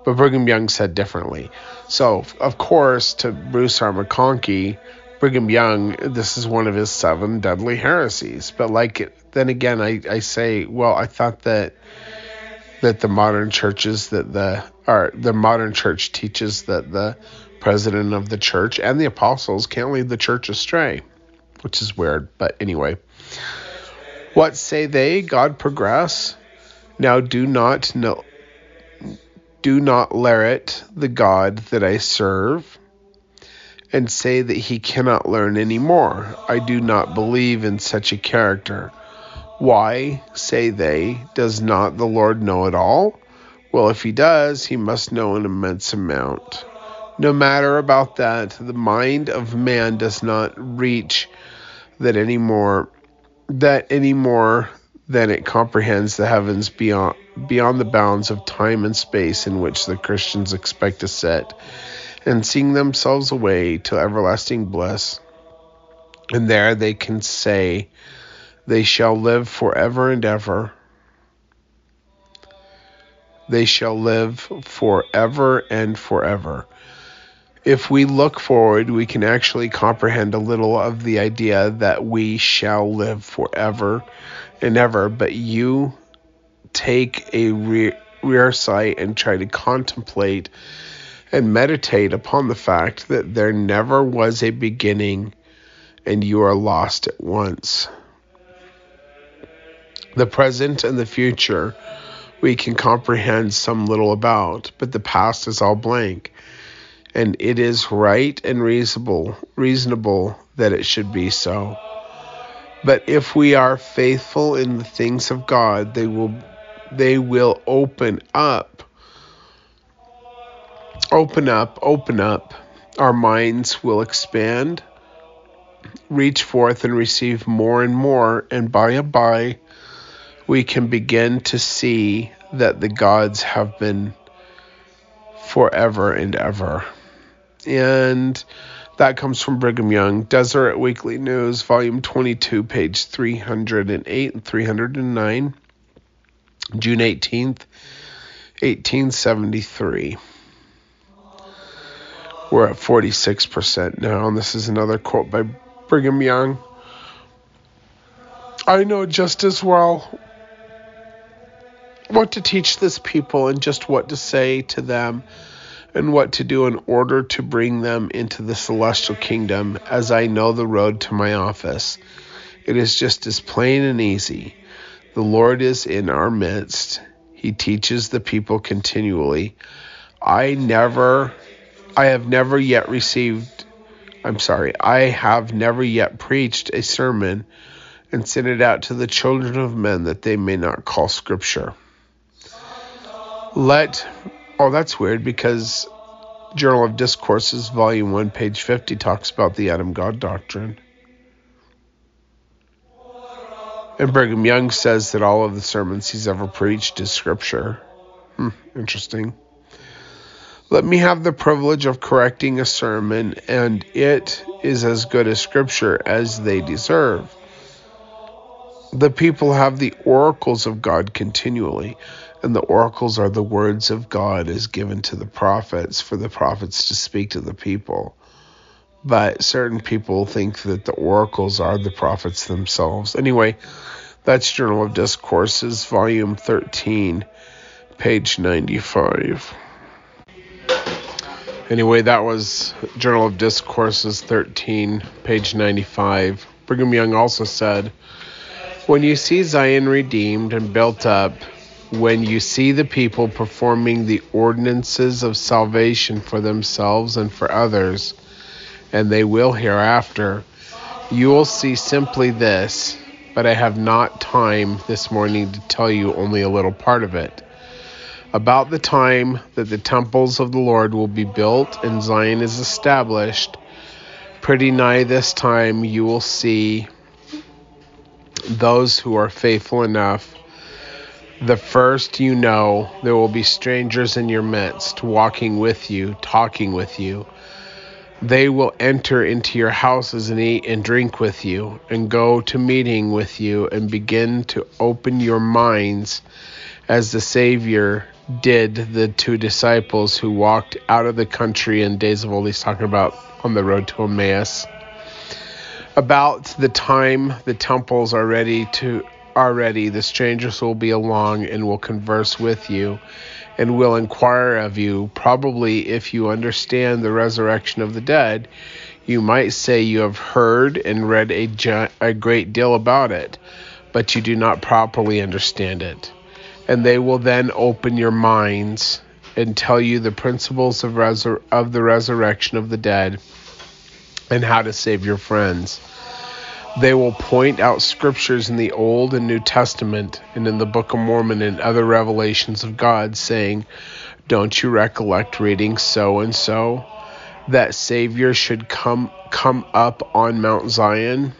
But Brigham Young said differently. So, of course, to Bruce R. McConkie, Brigham Young, this is one of his seven deadly heresies. But like, then again, I, I say, well, I thought that that the modern churches that the or the modern church teaches that the president of the church and the apostles can't lead the church astray, which is weird. But anyway, what say they? God progress. Now do not know. Do not laret the God that I serve and say that he cannot learn any more. I do not believe in such a character. Why, say they, does not the Lord know it all? Well, if he does, he must know an immense amount. No matter about that, the mind of man does not reach that any more that any more than it comprehends the heavens beyond beyond the bounds of time and space in which the Christians expect to set, and seeing themselves away to everlasting bliss. And there they can say they shall live forever and ever. They shall live forever and forever. If we look forward, we can actually comprehend a little of the idea that we shall live forever and ever. But you take a rear, rear sight and try to contemplate and meditate upon the fact that there never was a beginning and you are lost at once. The present and the future we can comprehend some little about, but the past is all blank. And it is right and reasonable, reasonable that it should be so. But if we are faithful in the things of God, they will they will open up open up, open up. Our minds will expand, reach forth and receive more and more, and by and by we can begin to see that the gods have been forever and ever. And that comes from Brigham Young, Deseret Weekly News, Volume 22, page 308 and 309. June 18th, 1873. We're at 46% now, and this is another quote by Brigham Young. I know just as well what to teach this people and just what to say to them and what to do in order to bring them into the celestial kingdom as I know the road to my office. It is just as plain and easy. The Lord is in our midst. He teaches the people continually. I never I have never yet received I'm sorry, I have never yet preached a sermon and sent it out to the children of men that they may not call scripture. Let oh that's weird because Journal of Discourses, Volume 1, page 50, talks about the Adam God doctrine. And Brigham Young says that all of the sermons he's ever preached is scripture. Hmm, interesting. Let me have the privilege of correcting a sermon, and it is as good as scripture as they deserve. The people have the oracles of God continually, and the oracles are the words of God as given to the prophets for the prophets to speak to the people. But certain people think that the oracles are the prophets themselves. Anyway, that's Journal of Discourses, Volume 13, page 95. Anyway, that was Journal of Discourses 13, page 95. Brigham Young also said, When you see Zion redeemed and built up, when you see the people performing the ordinances of salvation for themselves and for others, and they will hereafter, you will see simply this, but I have not time this morning to tell you only a little part of it. About the time that the temples of the Lord will be built and Zion is established, pretty nigh this time you will see those who are faithful enough the first you know, there will be strangers in your midst, walking with you, talking with you. They will enter into your houses and eat and drink with you, and go to meeting with you, and begin to open your minds as the Savior did the two disciples who walked out of the country in days of old. He's talking about on the road to Emmaus. About the time the temples are ready to already, the strangers will be along and will converse with you and will inquire of you. Probably, if you understand the resurrection of the dead, you might say you have heard and read a, a great deal about it, but you do not properly understand it. And they will then open your minds and tell you the principles of, resur- of the resurrection of the dead and how to save your friends. They will point out scriptures in the Old and New Testament and in the Book of Mormon and other revelations of God, saying, Don't you recollect reading so and so? That Savior should come come up on Mount Zion?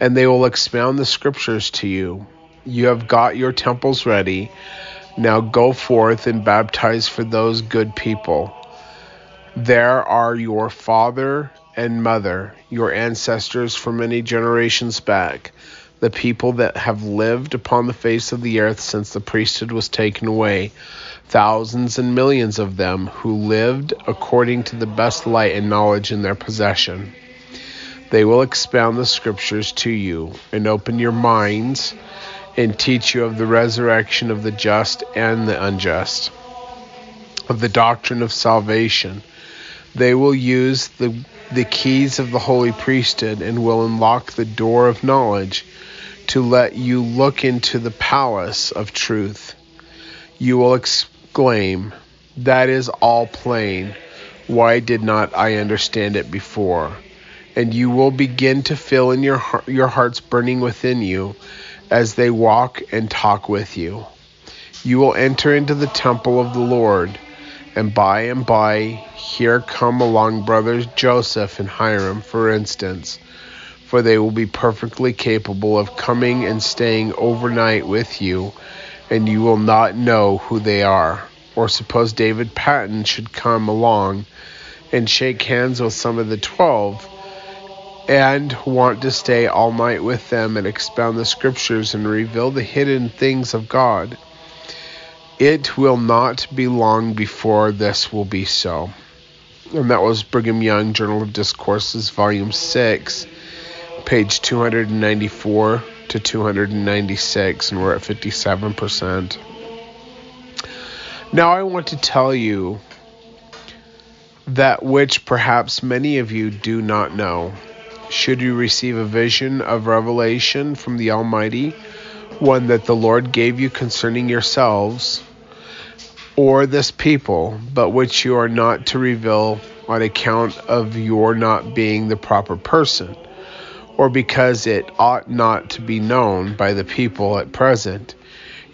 And they will expound the scriptures to you. You have got your temples ready. Now go forth and baptize for those good people. There are your father and mother, your ancestors for many generations back, the people that have lived upon the face of the earth since the priesthood was taken away, thousands and millions of them who lived according to the best light and knowledge in their possession. They will expound the scriptures to you and open your minds and teach you of the resurrection of the just and the unjust, of the doctrine of salvation. They will use the the keys of the holy priesthood and will unlock the door of knowledge to let you look into the palace of truth. You will exclaim, That is all plain. Why did not I understand it before? And you will begin to feel in your, your hearts burning within you as they walk and talk with you. You will enter into the temple of the Lord, and by and by here come along brothers Joseph and Hyrum, for instance, for they will be perfectly capable of coming and staying overnight with you, and you will not know who they are. Or suppose David Patten should come along and shake hands with some of the twelve and want to stay all night with them and expound the scriptures and reveal the hidden things of God. It will not be long before this will be so. And that was Brigham Young, Journal of Discourses, Volume 6, page 294 to 296, and we're at 57%. Now, I want to tell you that which perhaps many of you do not know. Should you receive a vision of revelation from the Almighty, one that the Lord gave you concerning yourselves, or this people, but which you are not to reveal on account of your not being the proper person, or because it ought not to be known by the people at present,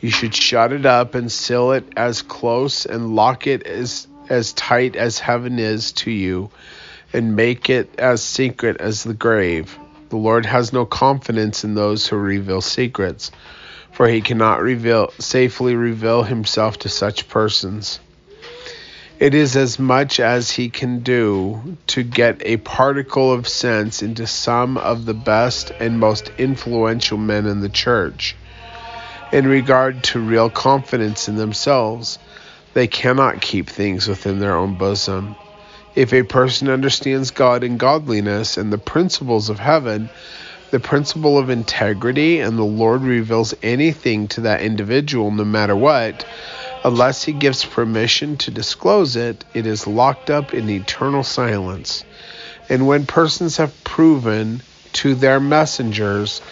you should shut it up and seal it as close and lock it as as tight as heaven is to you, and make it as secret as the grave. The Lord has no confidence in those who reveal secrets, for he cannot reveal safely reveal himself to such persons. It is as much as he can do to get a particle of sense into some of the best and most influential men in the church. In regard to real confidence in themselves, they cannot keep things within their own bosom. If a person understands God and godliness and the principles of heaven, the principle of integrity, and the Lord reveals anything to that individual, no matter what, unless he gives permission to disclose it, it is locked up in eternal silence. And when persons have proven to their messengers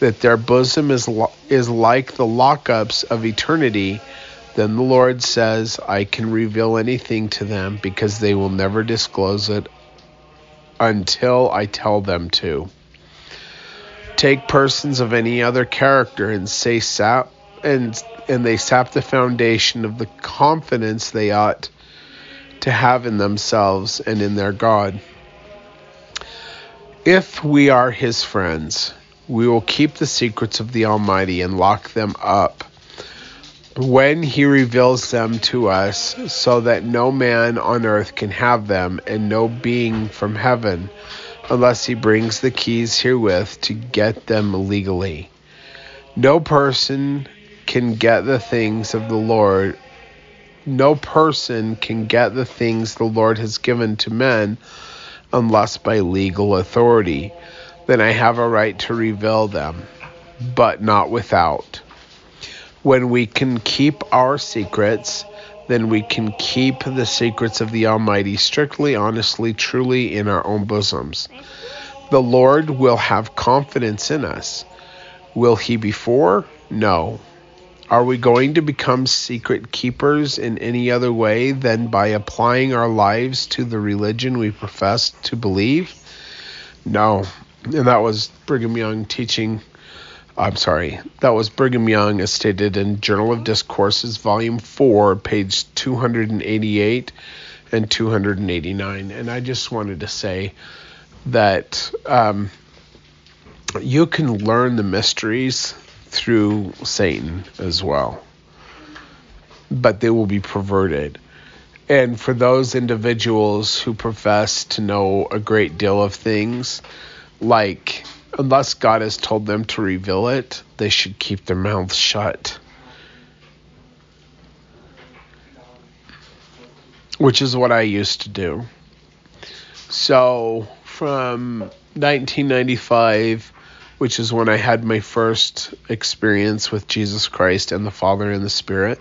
that their bosom is, is like the lockups of eternity, then the Lord says, I can reveal anything to them because they will never disclose it until I tell them to. Take persons of any other character and say sap and and they sap the foundation of the confidence they ought to have in themselves and in their God. If we are his friends, we will keep the secrets of the Almighty and lock them up when he reveals them to us, so that no man on earth can have them, and no being from heaven, unless he brings the keys herewith to get them legally. No person can get the things of the Lord. No person can get the things the Lord has given to men unless by legal authority. Then I have a right to reveal them, but not without. When we can keep our secrets, then we can keep the secrets of the Almighty strictly, honestly, truly in our own bosoms. The Lord will have confidence in us. Will He before? No. Are we going to become secret keepers in any other way than by applying our lives to the religion we profess to believe? No. And that was Brigham Young teaching I'm sorry, that was Brigham Young as stated in Journal of Discourses, Volume 4, page 288 and 289. And I just wanted to say that um, you can learn the mysteries through Satan as well, but they will be perverted. And for those individuals who profess to know a great deal of things, like unless God has told them to reveal it, they should keep their mouths shut. Which is what I used to do. So, from 1995, which is when I had my first experience with Jesus Christ and the Father and the Spirit,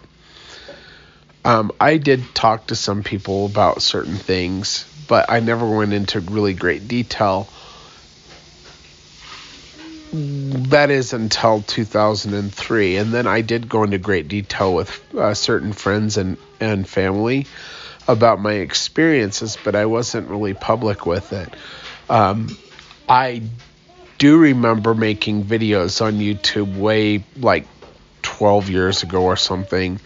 um, I did talk to some people about certain things, but I never went into really great detail that is until 2003 and then i did go into great detail with uh, certain friends and, and family about my experiences but i wasn't really public with it. Um, i do remember making videos on youtube way like 12 years ago or something.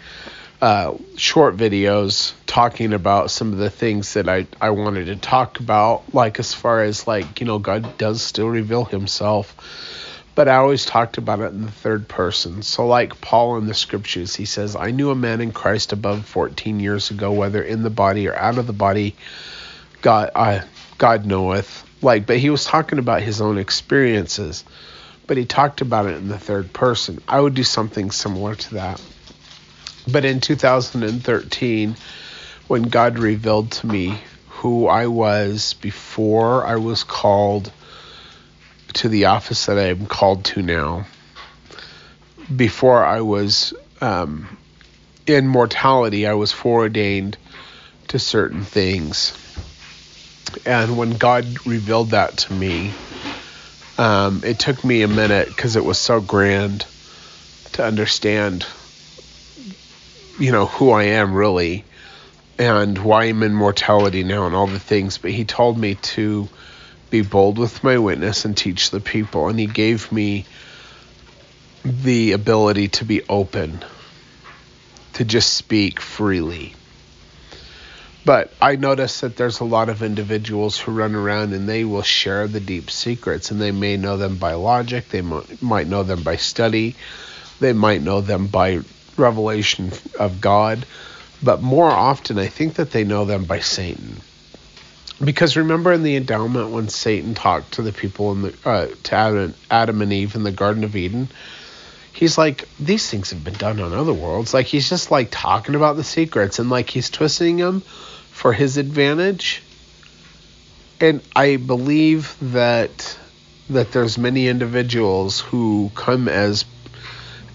Uh, short videos talking about some of the things that I, I wanted to talk about, like as far as like, you know, God does still reveal himself but I always talked about it in the third person. So, like Paul in the scriptures, he says, I knew a man in Christ above 14 years ago, whether in the body or out of the body, God, I, God knoweth. Like, but he was talking about his own experiences, but he talked about it in the third person. I would do something similar to that. But in 2013, when God revealed to me who I was before I was called to the office that I am called to now, before I was um, in mortality, I was foreordained to certain things. And when God revealed that to me, um, it took me a minute because it was so grand to understand, you know, who I am really and why I'm in mortality now and all the things. But He told me to be bold with my witness and teach the people. And He gave me the ability to be open, to just speak freely. But I notice that there's a lot of individuals who run around and they will share the deep secrets, and they may know them by logic, they might know them by study, they might know them by revelation of God, but more often I think that they know them by Satan. Because remember in the endowment when Satan talked to the people in the uh, to Adam, Adam and Eve in the Garden of Eden, he's like these things have been done on other worlds. Like he's just like talking about the secrets and like he's twisting them for his advantage. And I believe that that there's many individuals who come as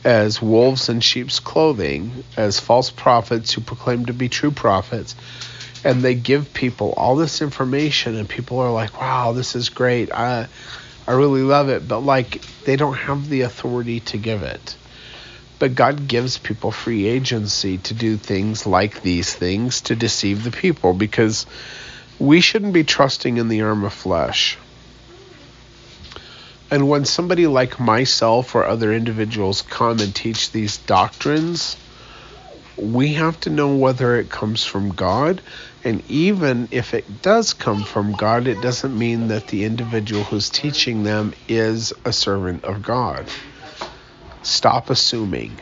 as wolves in sheep's clothing, as false prophets who proclaim to be true prophets, and they give people all this information and people are like, "Wow, this is great. I I really love it." But like they don't have the authority to give it. But God gives people free agency to do things like these things to deceive the people because we shouldn't be trusting in the arm of flesh. And when somebody like myself or other individuals come and teach these doctrines, we have to know whether it comes from God. And even if it does come from God, it doesn't mean that the individual who's teaching them is a servant of God. Stop assuming.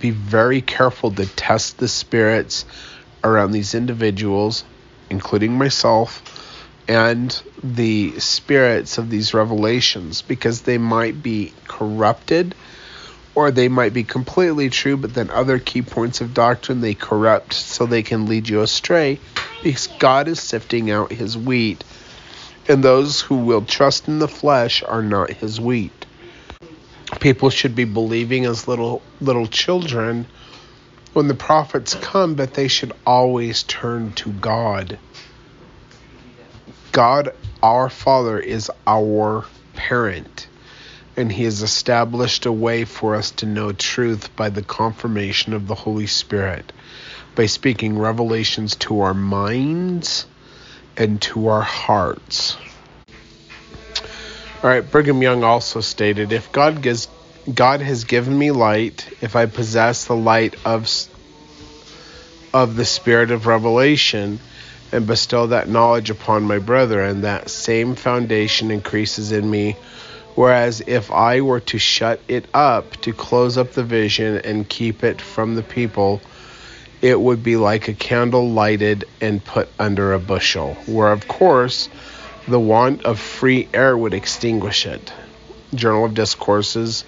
Be very careful to test the spirits around these individuals, including myself, and the spirits of these revelations because they might be corrupted or they might be completely true, but then other key points of doctrine they corrupt so they can lead you astray because God is sifting out his wheat, and those who will trust in the flesh are not his wheat. People should be believing as little little children when the prophets come, but they should always turn to God. God, our Father, is our parent, and He has established a way for us to know truth by the confirmation of the Holy Spirit, by speaking revelations to our minds and to our hearts. All right, Brigham Young also stated if God gives God has given me light, if I possess the light of of the spirit of revelation and bestow that knowledge upon my brethren, that same foundation increases in me. Whereas if I were to shut it up, to close up the vision and keep it from the people, it would be like a candle lighted and put under a bushel, where of course the want of free air would extinguish it. Journal of Discourses,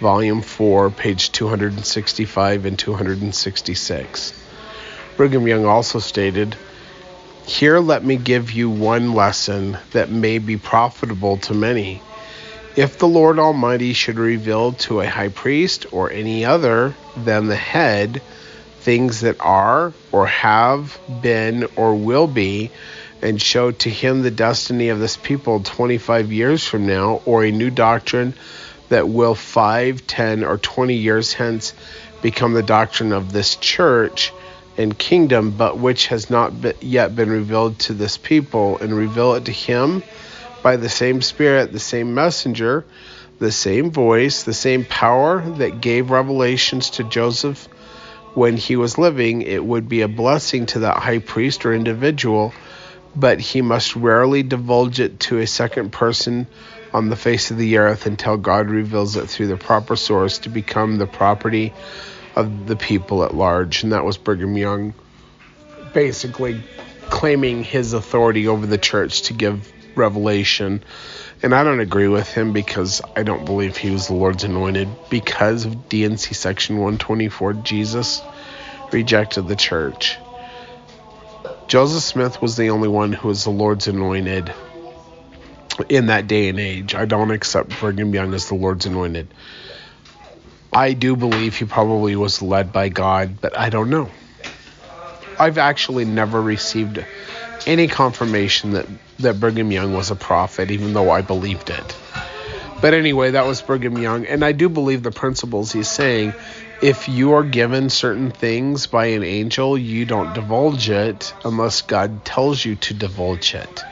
Volume 4, page 265 and 266. Brigham Young also stated, Here let me give you one lesson that may be profitable to many. If the Lord Almighty should reveal to a high priest or any other than the head things that are or have been or will be, and show to him the destiny of this people 25 years from now, or a new doctrine that will 5, 10, or 20 years hence become the doctrine of this church and kingdom, but which has not yet been revealed to this people, and reveal it to him by the same Spirit, the same messenger, the same voice, the same power that gave revelations to Joseph when he was living, it would be a blessing to that high priest or individual but he must rarely divulge it to a second person on the face of the earth until God reveals it through the proper source to become the property of the people at large. And that was Brigham Young basically claiming his authority over the church to give revelation. And I don't agree with him because I don't believe he was the Lord's anointed because of D&C section 124 Jesus rejected the church. Joseph Smith was the only one who was the Lord's anointed in that day and age. I don't accept Brigham Young as the Lord's anointed. I do believe he probably was led by God, but I don't know. I've actually never received any confirmation that, that Brigham Young was a prophet, even though I believed it. But anyway, that was Brigham Young, and I do believe the principles he's saying. If you are given certain things by an angel, you don't divulge it unless God tells you to divulge it.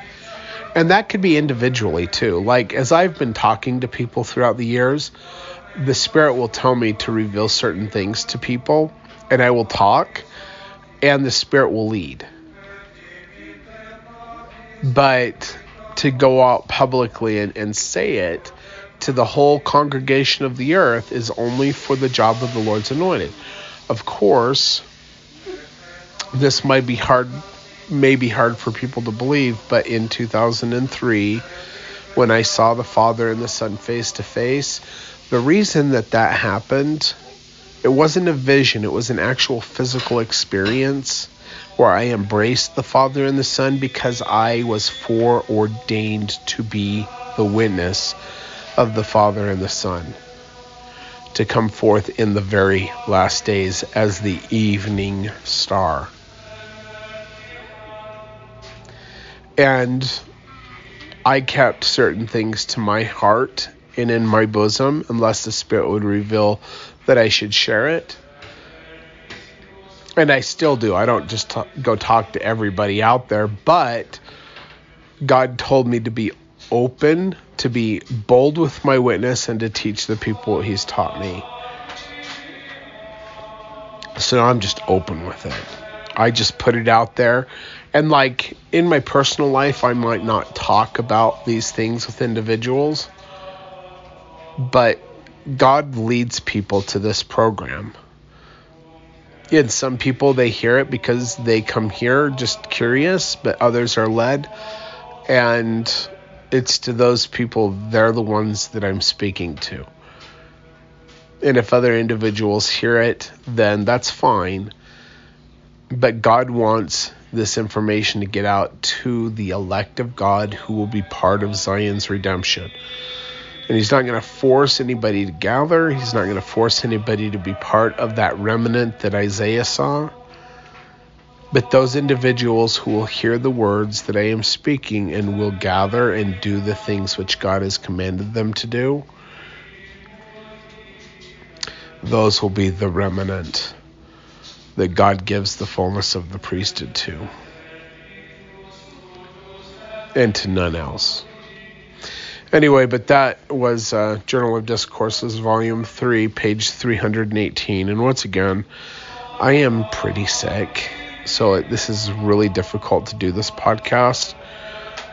And that could be individually too. Like as I've been talking to people throughout the years, the Spirit will tell me to reveal certain things to people, and I will talk, and the Spirit will lead. But to go out publicly and, and say it to the whole congregation of the earth is only for the job of the Lord's anointed. Of course, this might be hard may be hard for people to believe, but in 2003 when I saw the Father and the Son face to face, the reason that that happened, it wasn't a vision, it was an actual physical experience where I embraced the Father and the Son because I was foreordained to be the witness of the Father and the Son, to come forth in the very last days as the evening star. And I kept certain things to my heart and in my bosom unless the Spirit would reveal that I should share it. And I still do. I don't just t- go talk to everybody out there, but God told me to be open, to be bold with my witness, and to teach the people what He's taught me. So I'm just open with it. I just put it out there. And like in my personal life, I might not talk about these things with individuals, but God leads people to this program. And some people they hear it because they come here just curious, but others are led. And it's to those people, they're the ones that I'm speaking to. And if other individuals hear it, then that's fine. But God wants this information to get out to the elect of God who will be part of Zion's redemption. And He's not going to force anybody to gather, He's not going to force anybody to be part of that remnant that Isaiah saw. But those individuals who will hear the words that I am speaking and will gather and do the things which God has commanded them to do, those will be the remnant that God gives the fullness of the priesthood to, and to none else. Anyway, but that was uh, Journal of Discourses, Volume 3, page 318. And once again, I am pretty sick, so it, this is really difficult to do this podcast,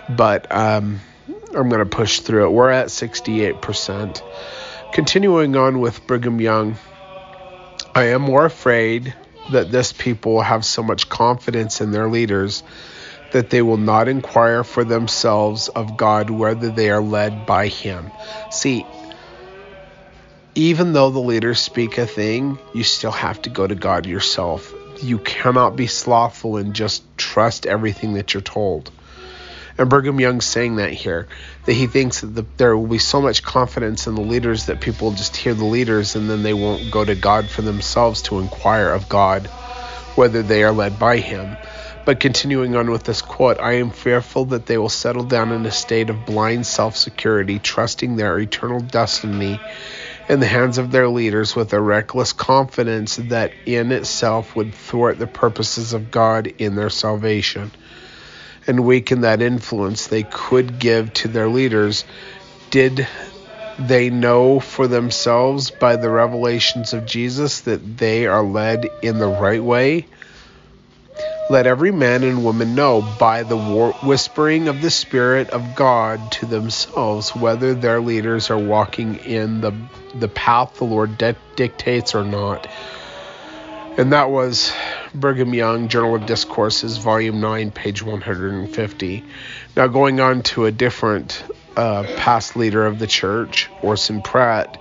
but um, I'm going to push through it. We're at 68%. Continuing on with Brigham Young, I am more afraid that this people have so much confidence in their leaders that they will not inquire for themselves of God whether they are led by Him. See, even though the leaders speak a thing, you still have to go to God yourself. You cannot be slothful and just trust everything that you're told. And Brigham Young's saying that here, that he thinks that the, there will be so much confidence in the leaders that people just hear the leaders and then they won't go to God for themselves to inquire of God whether they are led by Him. But continuing on with this quote, I am fearful that they will settle down in a state of blind self security, trusting their eternal destiny in the hands of their leaders with a reckless confidence that in itself would thwart the purposes of God in their salvation and weaken that influence they could give to their leaders. Did they know for themselves by the revelations of Jesus that they are led in the right way? Let every man and woman know by the whispering of the Spirit of God to themselves whether their leaders are walking in the, the path the Lord de- dictates or not. And that was Brigham Young, Journal of Discourses, Volume 9, page 150. Now, going on to a different uh, past leader of the church, Orson Pratt,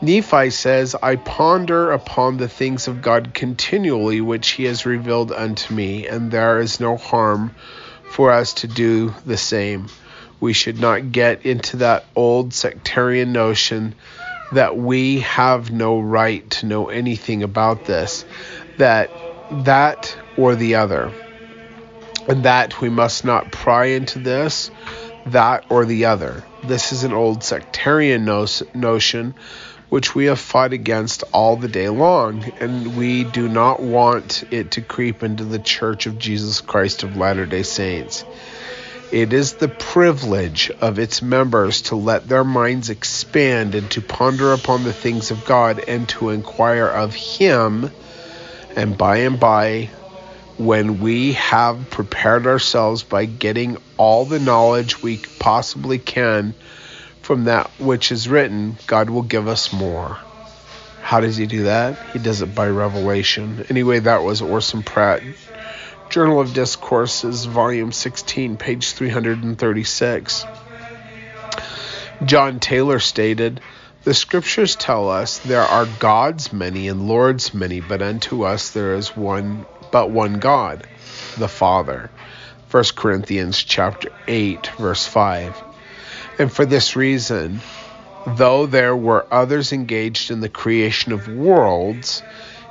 Nephi says, I ponder upon the things of God continually, which he has revealed unto me, and there is no harm for us to do the same. We should not get into that old sectarian notion that we have no right to know anything about this, that that or the other, and that we must not pry into this, that or the other. This is an old sectarian no- notion which we have fought against all the day long, and we do not want it to creep into the Church of Jesus Christ of Latter day Saints. It is the privilege of its members to let their minds expand and to ponder upon the things of God and to inquire of Him. And by and by, when we have prepared ourselves by getting all the knowledge we possibly can from that which is written, God will give us more. How does He do that? He does it by revelation. Anyway, that was Orson Pratt Journal of Discourses, Volume 16, page 336. John Taylor stated, The Scriptures tell us there are gods many and lords many, but unto us there is one but one God, the Father. 1 Corinthians chapter 8, verse 5. And for this reason, though there were others engaged in the creation of worlds,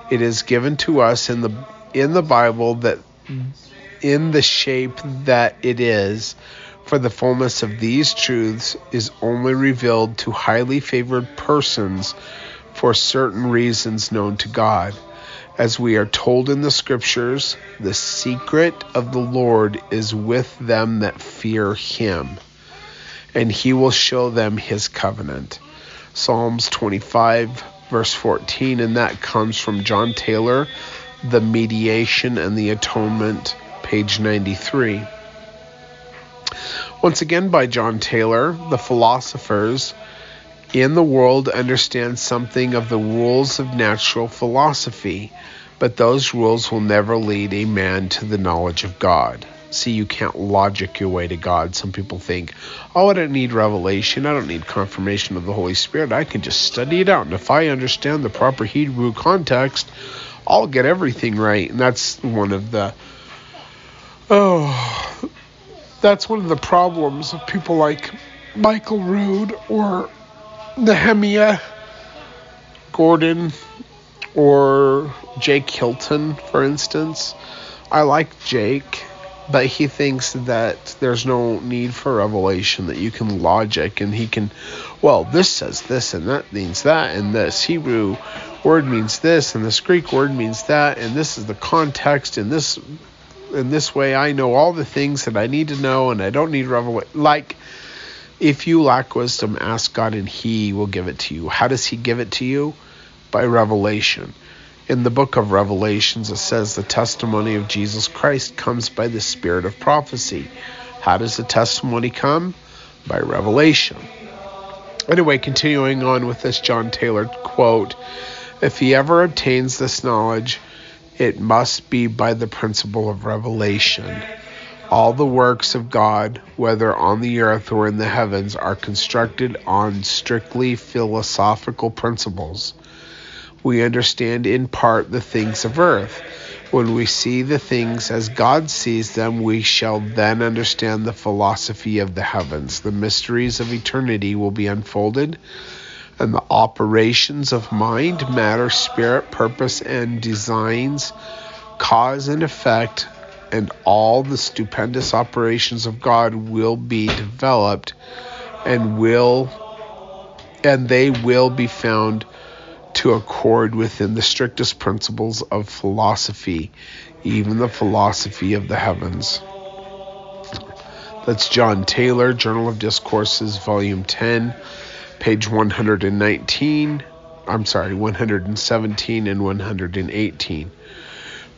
it is given to us in the in the Bible that in the shape that it is, for the fullness of these truths is only revealed to highly favored persons for certain reasons known to God. As we are told in the scriptures, the secret of the Lord is with them that fear him, and he will show them his covenant. Psalms 25, verse 14, and that comes from John Taylor the Mediation and the Atonement, page 93. Once again by John Taylor, the philosophers in the world understand something of the rules of natural philosophy, but those rules will never lead a man to the knowledge of God. See, you can't logic your way to God. Some people think, oh, I don't need revelation. I don't need confirmation of the Holy Spirit. I can just study it out. And if I understand the proper Hebrew context, I'll get everything right. And that's one of the oh that's one of the problems of people like Michael Rood or Nehemiah Gordon or Jake Hilton, for instance. I like Jake, but he thinks that there's no need for revelation, that you can logic and he can, well, this says this and that means that, and this Hebrew word means this and this Greek word means that and this is the context and this in this way I know all the things that I need to know and I don't need revelation like if you lack wisdom ask God and he will give it to you. How does he give it to you? By revelation in the book of revelations it says the testimony of Jesus Christ comes by the spirit of prophecy how does the testimony come by revelation anyway continuing on with this John Taylor quote if he ever obtains this knowledge, it must be by the principle of revelation. All the works of God, whether on the earth or in the heavens, are constructed on strictly philosophical principles. We understand in part the things of earth. When we see the things as God sees them, we shall then understand the philosophy of the heavens. The mysteries of eternity will be unfolded and the operations of mind, matter, spirit, purpose, and designs, cause and effect, and all the stupendous operations of God will be developed and will and they will be found to accord within the strictest principles of philosophy, even the philosophy of the heavens. That's John Taylor, Journal of Discourses, Volume 10 page 119, I'm sorry, 117 and 118.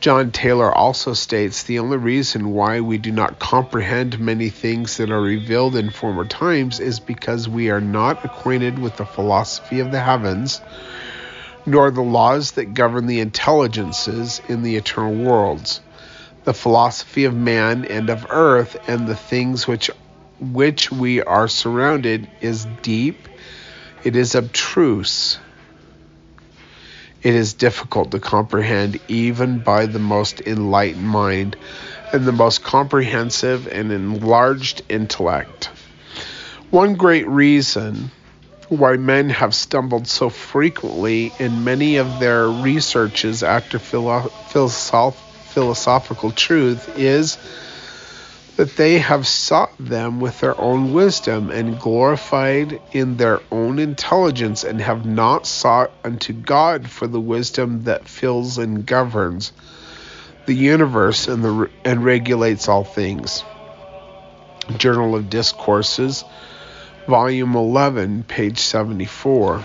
John Taylor also states the only reason why we do not comprehend many things that are revealed in former times is because we are not acquainted with the philosophy of the heavens, nor the laws that govern the intelligences in the eternal worlds. The philosophy of man and of earth and the things which which we are surrounded is deep it is abstruse, It is difficult to comprehend even by the most enlightened mind and the most comprehensive and enlarged intellect. One great reason why men have stumbled so frequently in many of their researches after philo- philosoph- philosophical truth is that they have sought them with their own wisdom and glorified in their own intelligence and have not sought unto God for the wisdom that fills and governs the universe and, the, and regulates all things. Journal of Discourses, Volume 11, page 74.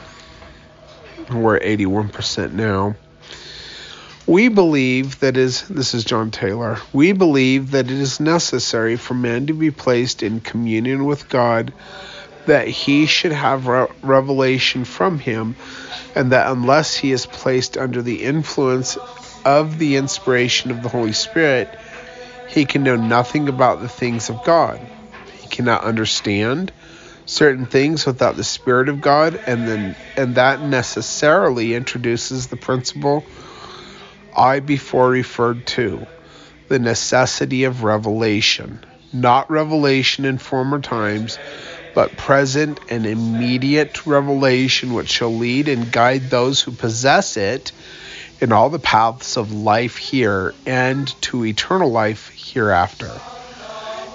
We're at 81% now. We believe that is this is John Taylor. We believe that it is necessary for man to be placed in communion with God, that he should have re- revelation from him, and that unless he is placed under the influence of the inspiration of the Holy Spirit, he can know nothing about the things of God. He cannot understand certain things without the Spirit of God, and then and that necessarily introduces the principle I before referred to, the necessity of revelation, not revelation in former times, but present and immediate revelation which shall lead and guide those who possess it in all the paths of life here and to eternal life hereafter.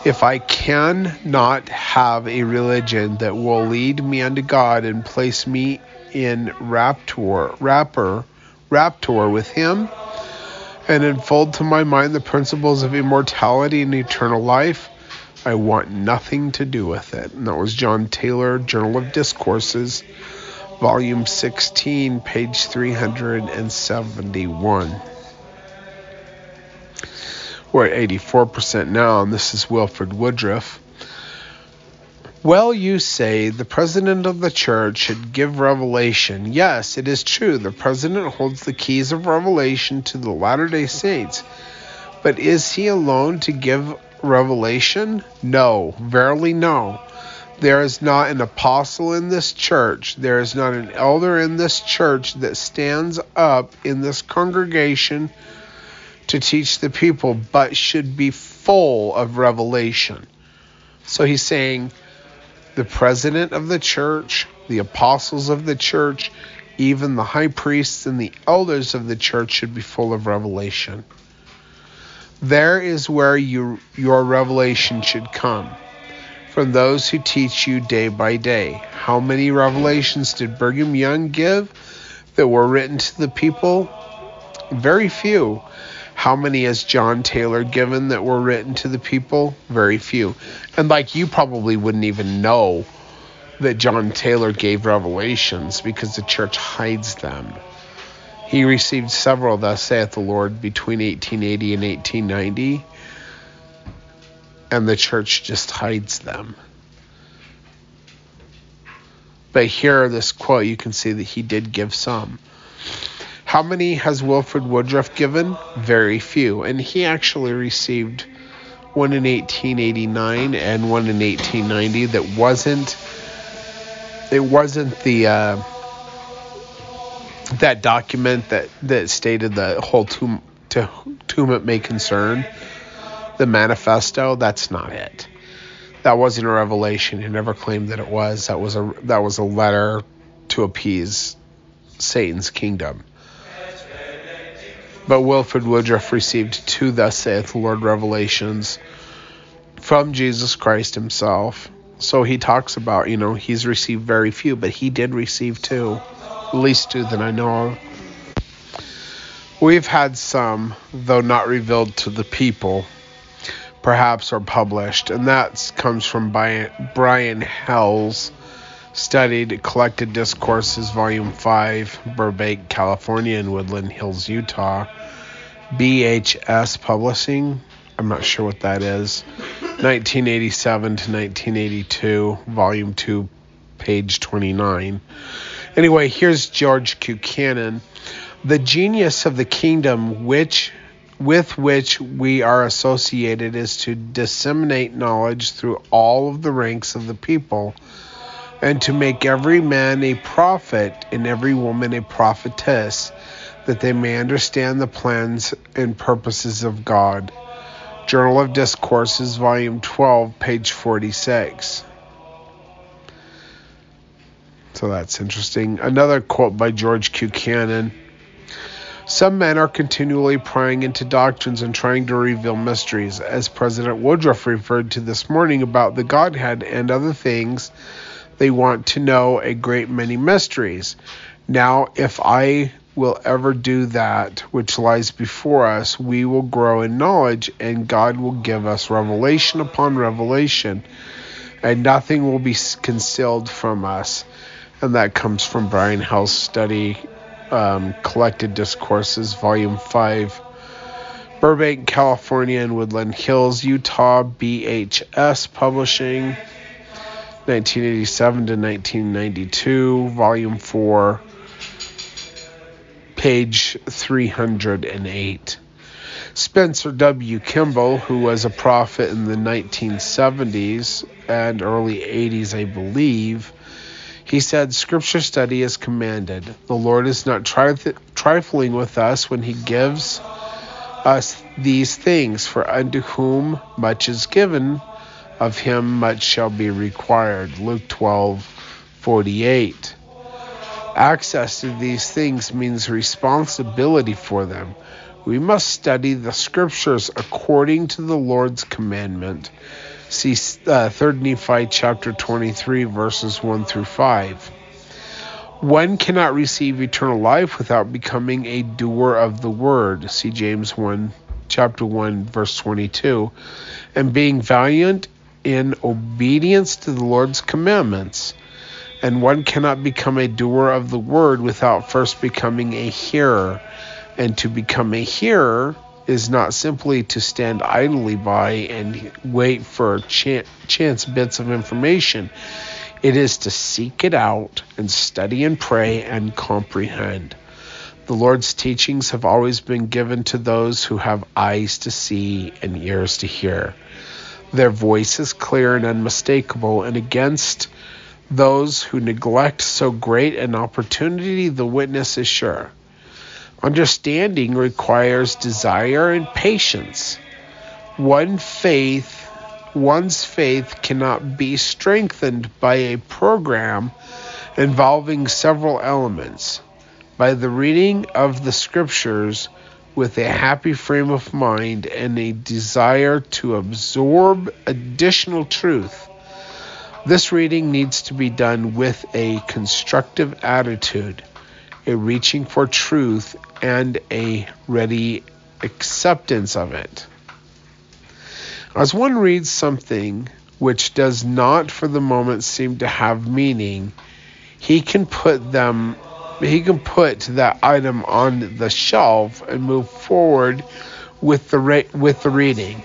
If I can not have a religion that will lead me unto God and place me in rapture, rapper, rapture with Him, and unfold to my mind the principles of immortality and eternal life, I want nothing to do with it. And that was John Taylor, Journal of Discourses, Volume 16, page 371. We're at 84% now, and this is Wilford Woodruff. Well, you say the president of the church should give revelation. Yes, it is true. The president holds the keys of revelation to the Latter day Saints. But is he alone to give revelation? No, verily no. There is not an apostle in this church, there is not an elder in this church that stands up in this congregation to teach the people, but should be full of revelation. So he's saying, the president of the church, the apostles of the church, even the high priests and the elders of the church should be full of revelation. There is where you, your revelation should come from those who teach you day by day. How many revelations did Brigham Young give that were written to the people? Very few. How many has John Taylor given that were written to the people? Very few. And like you probably wouldn't even know that John Taylor gave revelations because the church hides them. He received several, thus saith the Lord, between 1880 and 1890, and the church just hides them. But here, this quote, you can see that he did give some. How many has Wilford Woodruff given? Very few. And he actually received one in 1889 and one in 1890 that wasn't it wasn't the uh, that document that that stated the whole tomb to whom it may concern. The manifesto that's not it. That wasn't a revelation. He never claimed that it was. That was a that was a letter to appease satan's kingdom but Wilford Woodruff received two Thus saith the Lord revelations from Jesus Christ himself. So he talks about, you know, he's received very few, but he did receive two, at least two that I know of. We've had some, though not revealed to the people, perhaps or published, and that comes from Brian H. Stuy's Collected Discourses, Volume 5, Burbank, California, and Woodland Hills, Utah. BHS Publishing. I'm not sure what that is. 1987 to 1982, Volume 2, page 29. Anyway, here's George Q. Cannon. The genius of the kingdom which with which we are associated is to disseminate knowledge through all of the ranks of the people and to make every man a prophet and every woman a prophetess, that they may understand the plans and purposes of God. Journal of Discourses, Volume 12, page 46. So that's interesting. Another quote by George Q. Cannon. Some men are continually prying into doctrines and trying to reveal mysteries, as President Woodruff referred to this morning about the Godhead and other things they want to know a great many mysteries. Now, if I will ever do that which lies before us, we will grow in knowledge, and God will give us revelation upon revelation, and nothing will be concealed from us. And that comes from Brian H. Stuy, um, Collected Discourses, Volume 5. Burbank, California, and Woodland Hills, Utah, BHS Publishing. 1987 to 1992, Volume 4, page 308. Spencer W. Kimball, who was a prophet in the 1970s and early 80s, I believe, he said, Scripture study is commanded. The Lord is not trif- trifling with us when he gives us these things, for unto whom much is given, of him much shall be required. Luke 12 48. Access to these things means responsibility for them. We must study the scriptures according to the Lord's commandment. See uh, 3 Nephi chapter 23, verses 1 through 5. One cannot receive eternal life without becoming a doer of the word. See James 1, chapter 1, verse 22. And being valiant in obedience to the Lord's commandments. And one cannot become a doer of the word without first becoming a hearer. And to become a hearer is not simply to stand idly by and wait for ch- chance bits of information. It is to seek it out and study and pray and comprehend. The Lord's teachings have always been given to those who have eyes to see and ears to hear. Their voice is clear and unmistakable, and against those who neglect so great an opportunity, the witness is sure. Understanding requires desire and patience. One faith, one's faith cannot be strengthened by a program involving several elements. By the reading of the scriptures, with a happy frame of mind and a desire to absorb additional truth. This reading needs to be done with a constructive attitude, a reaching for truth, and a ready acceptance of it. As one reads something which does not for the moment seem to have meaning, he can put them he can put that item on the shelf and move forward with the re- with the reading.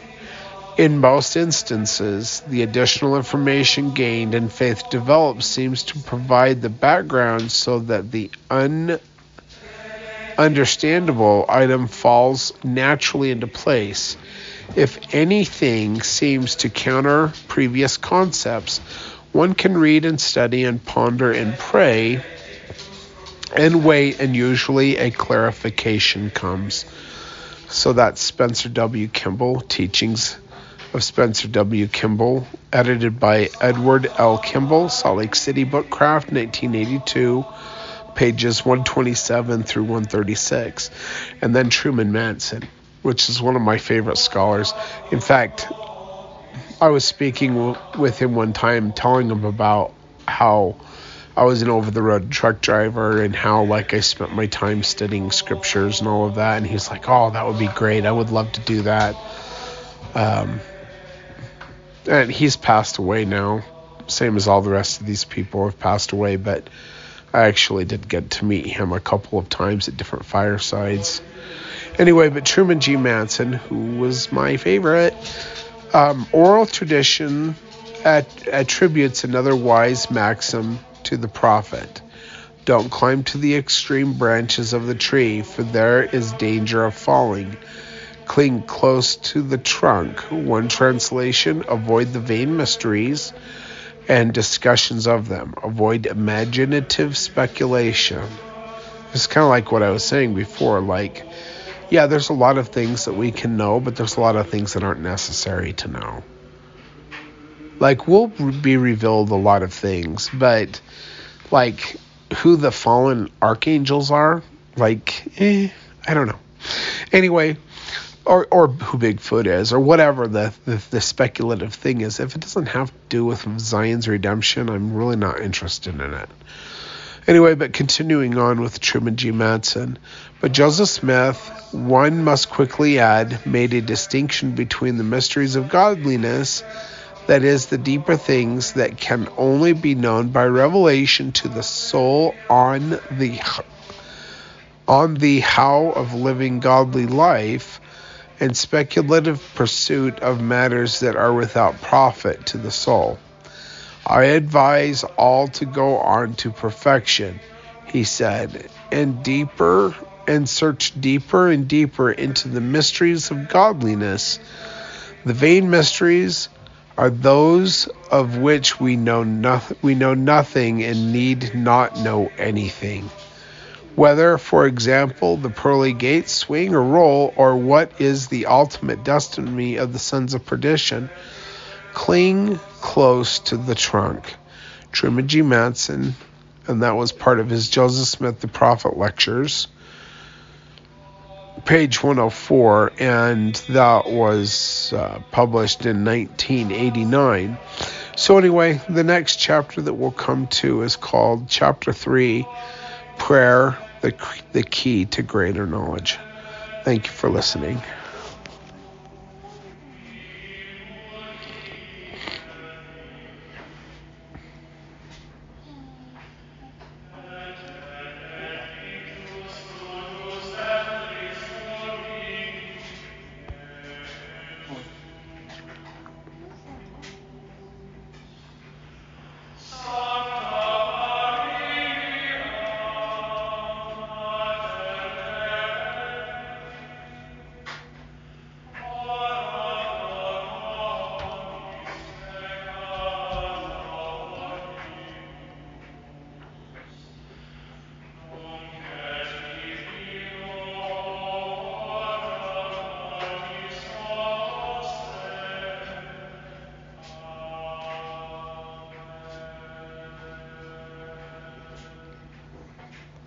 In most instances, the additional information gained and faith developed seems to provide the background so that the un understandable item falls naturally into place. If anything seems to counter previous concepts, one can read and study and ponder and pray and wait, and usually a clarification comes. So that's Spencer W. Kimball, Teachings of Spencer W. Kimball, edited by Edward L. Kimball, Salt Lake City Bookcraft, 1982, pages 127 through 136. And then Truman Madsen, which is one of my favorite scholars. In fact, I was speaking w- with him one time, telling him about how I was an over the road truck driver and how like I spent my time studying scriptures and all of that and he's like, "Oh, that would be great. I would love to do that." Um and he's passed away now, same as all the rest of these people have passed away, but I actually did get to meet him a couple of times at different firesides. Anyway, but Truman G. Madsen, who was my favorite, um, oral tradition at, attributes another wise maxim to the prophet. Don't climb to the extreme branches of the tree, for there is danger of falling. Cling close to the trunk. One translation avoid the vain mysteries. and discussions of them. Avoid imaginative speculation. It's kind of like what I was saying before. Like, yeah, there's a lot of things that we can know, but there's a lot of things that aren't necessary to know. Like, we'll be revealed a lot of things, but like who the fallen archangels are, like, eh, I don't know. Anyway, or or who Bigfoot is, or whatever the, the, the speculative thing is. If it doesn't have to do with Zion's redemption, I'm really not interested in it. Anyway, but continuing on with Truman G. Madsen. But Joseph Smith, one must quickly add, made a distinction between the mysteries of godliness, that is, the deeper things that can only be known by revelation to the soul on the on the how of living godly life and speculative pursuit of matters that are without profit to the soul. I advise all to go on to perfection, he said, and deeper and search deeper and deeper into the mysteries of godliness. The vain mysteries are those of which we know nothing we know nothing and need not know anything. Whether, for example, the pearly gates swing or roll, or what is the ultimate destiny of the sons of perdition, cling close to the trunk. Truman G. Madsen, and that was part of his Joseph Smith the Prophet lectures, page 104, and that was uh, published in 1989. So, anyway, the next chapter that we'll come to is called Chapter 3 Prayer, the, the Key to Greater Knowledge. Thank you for listening.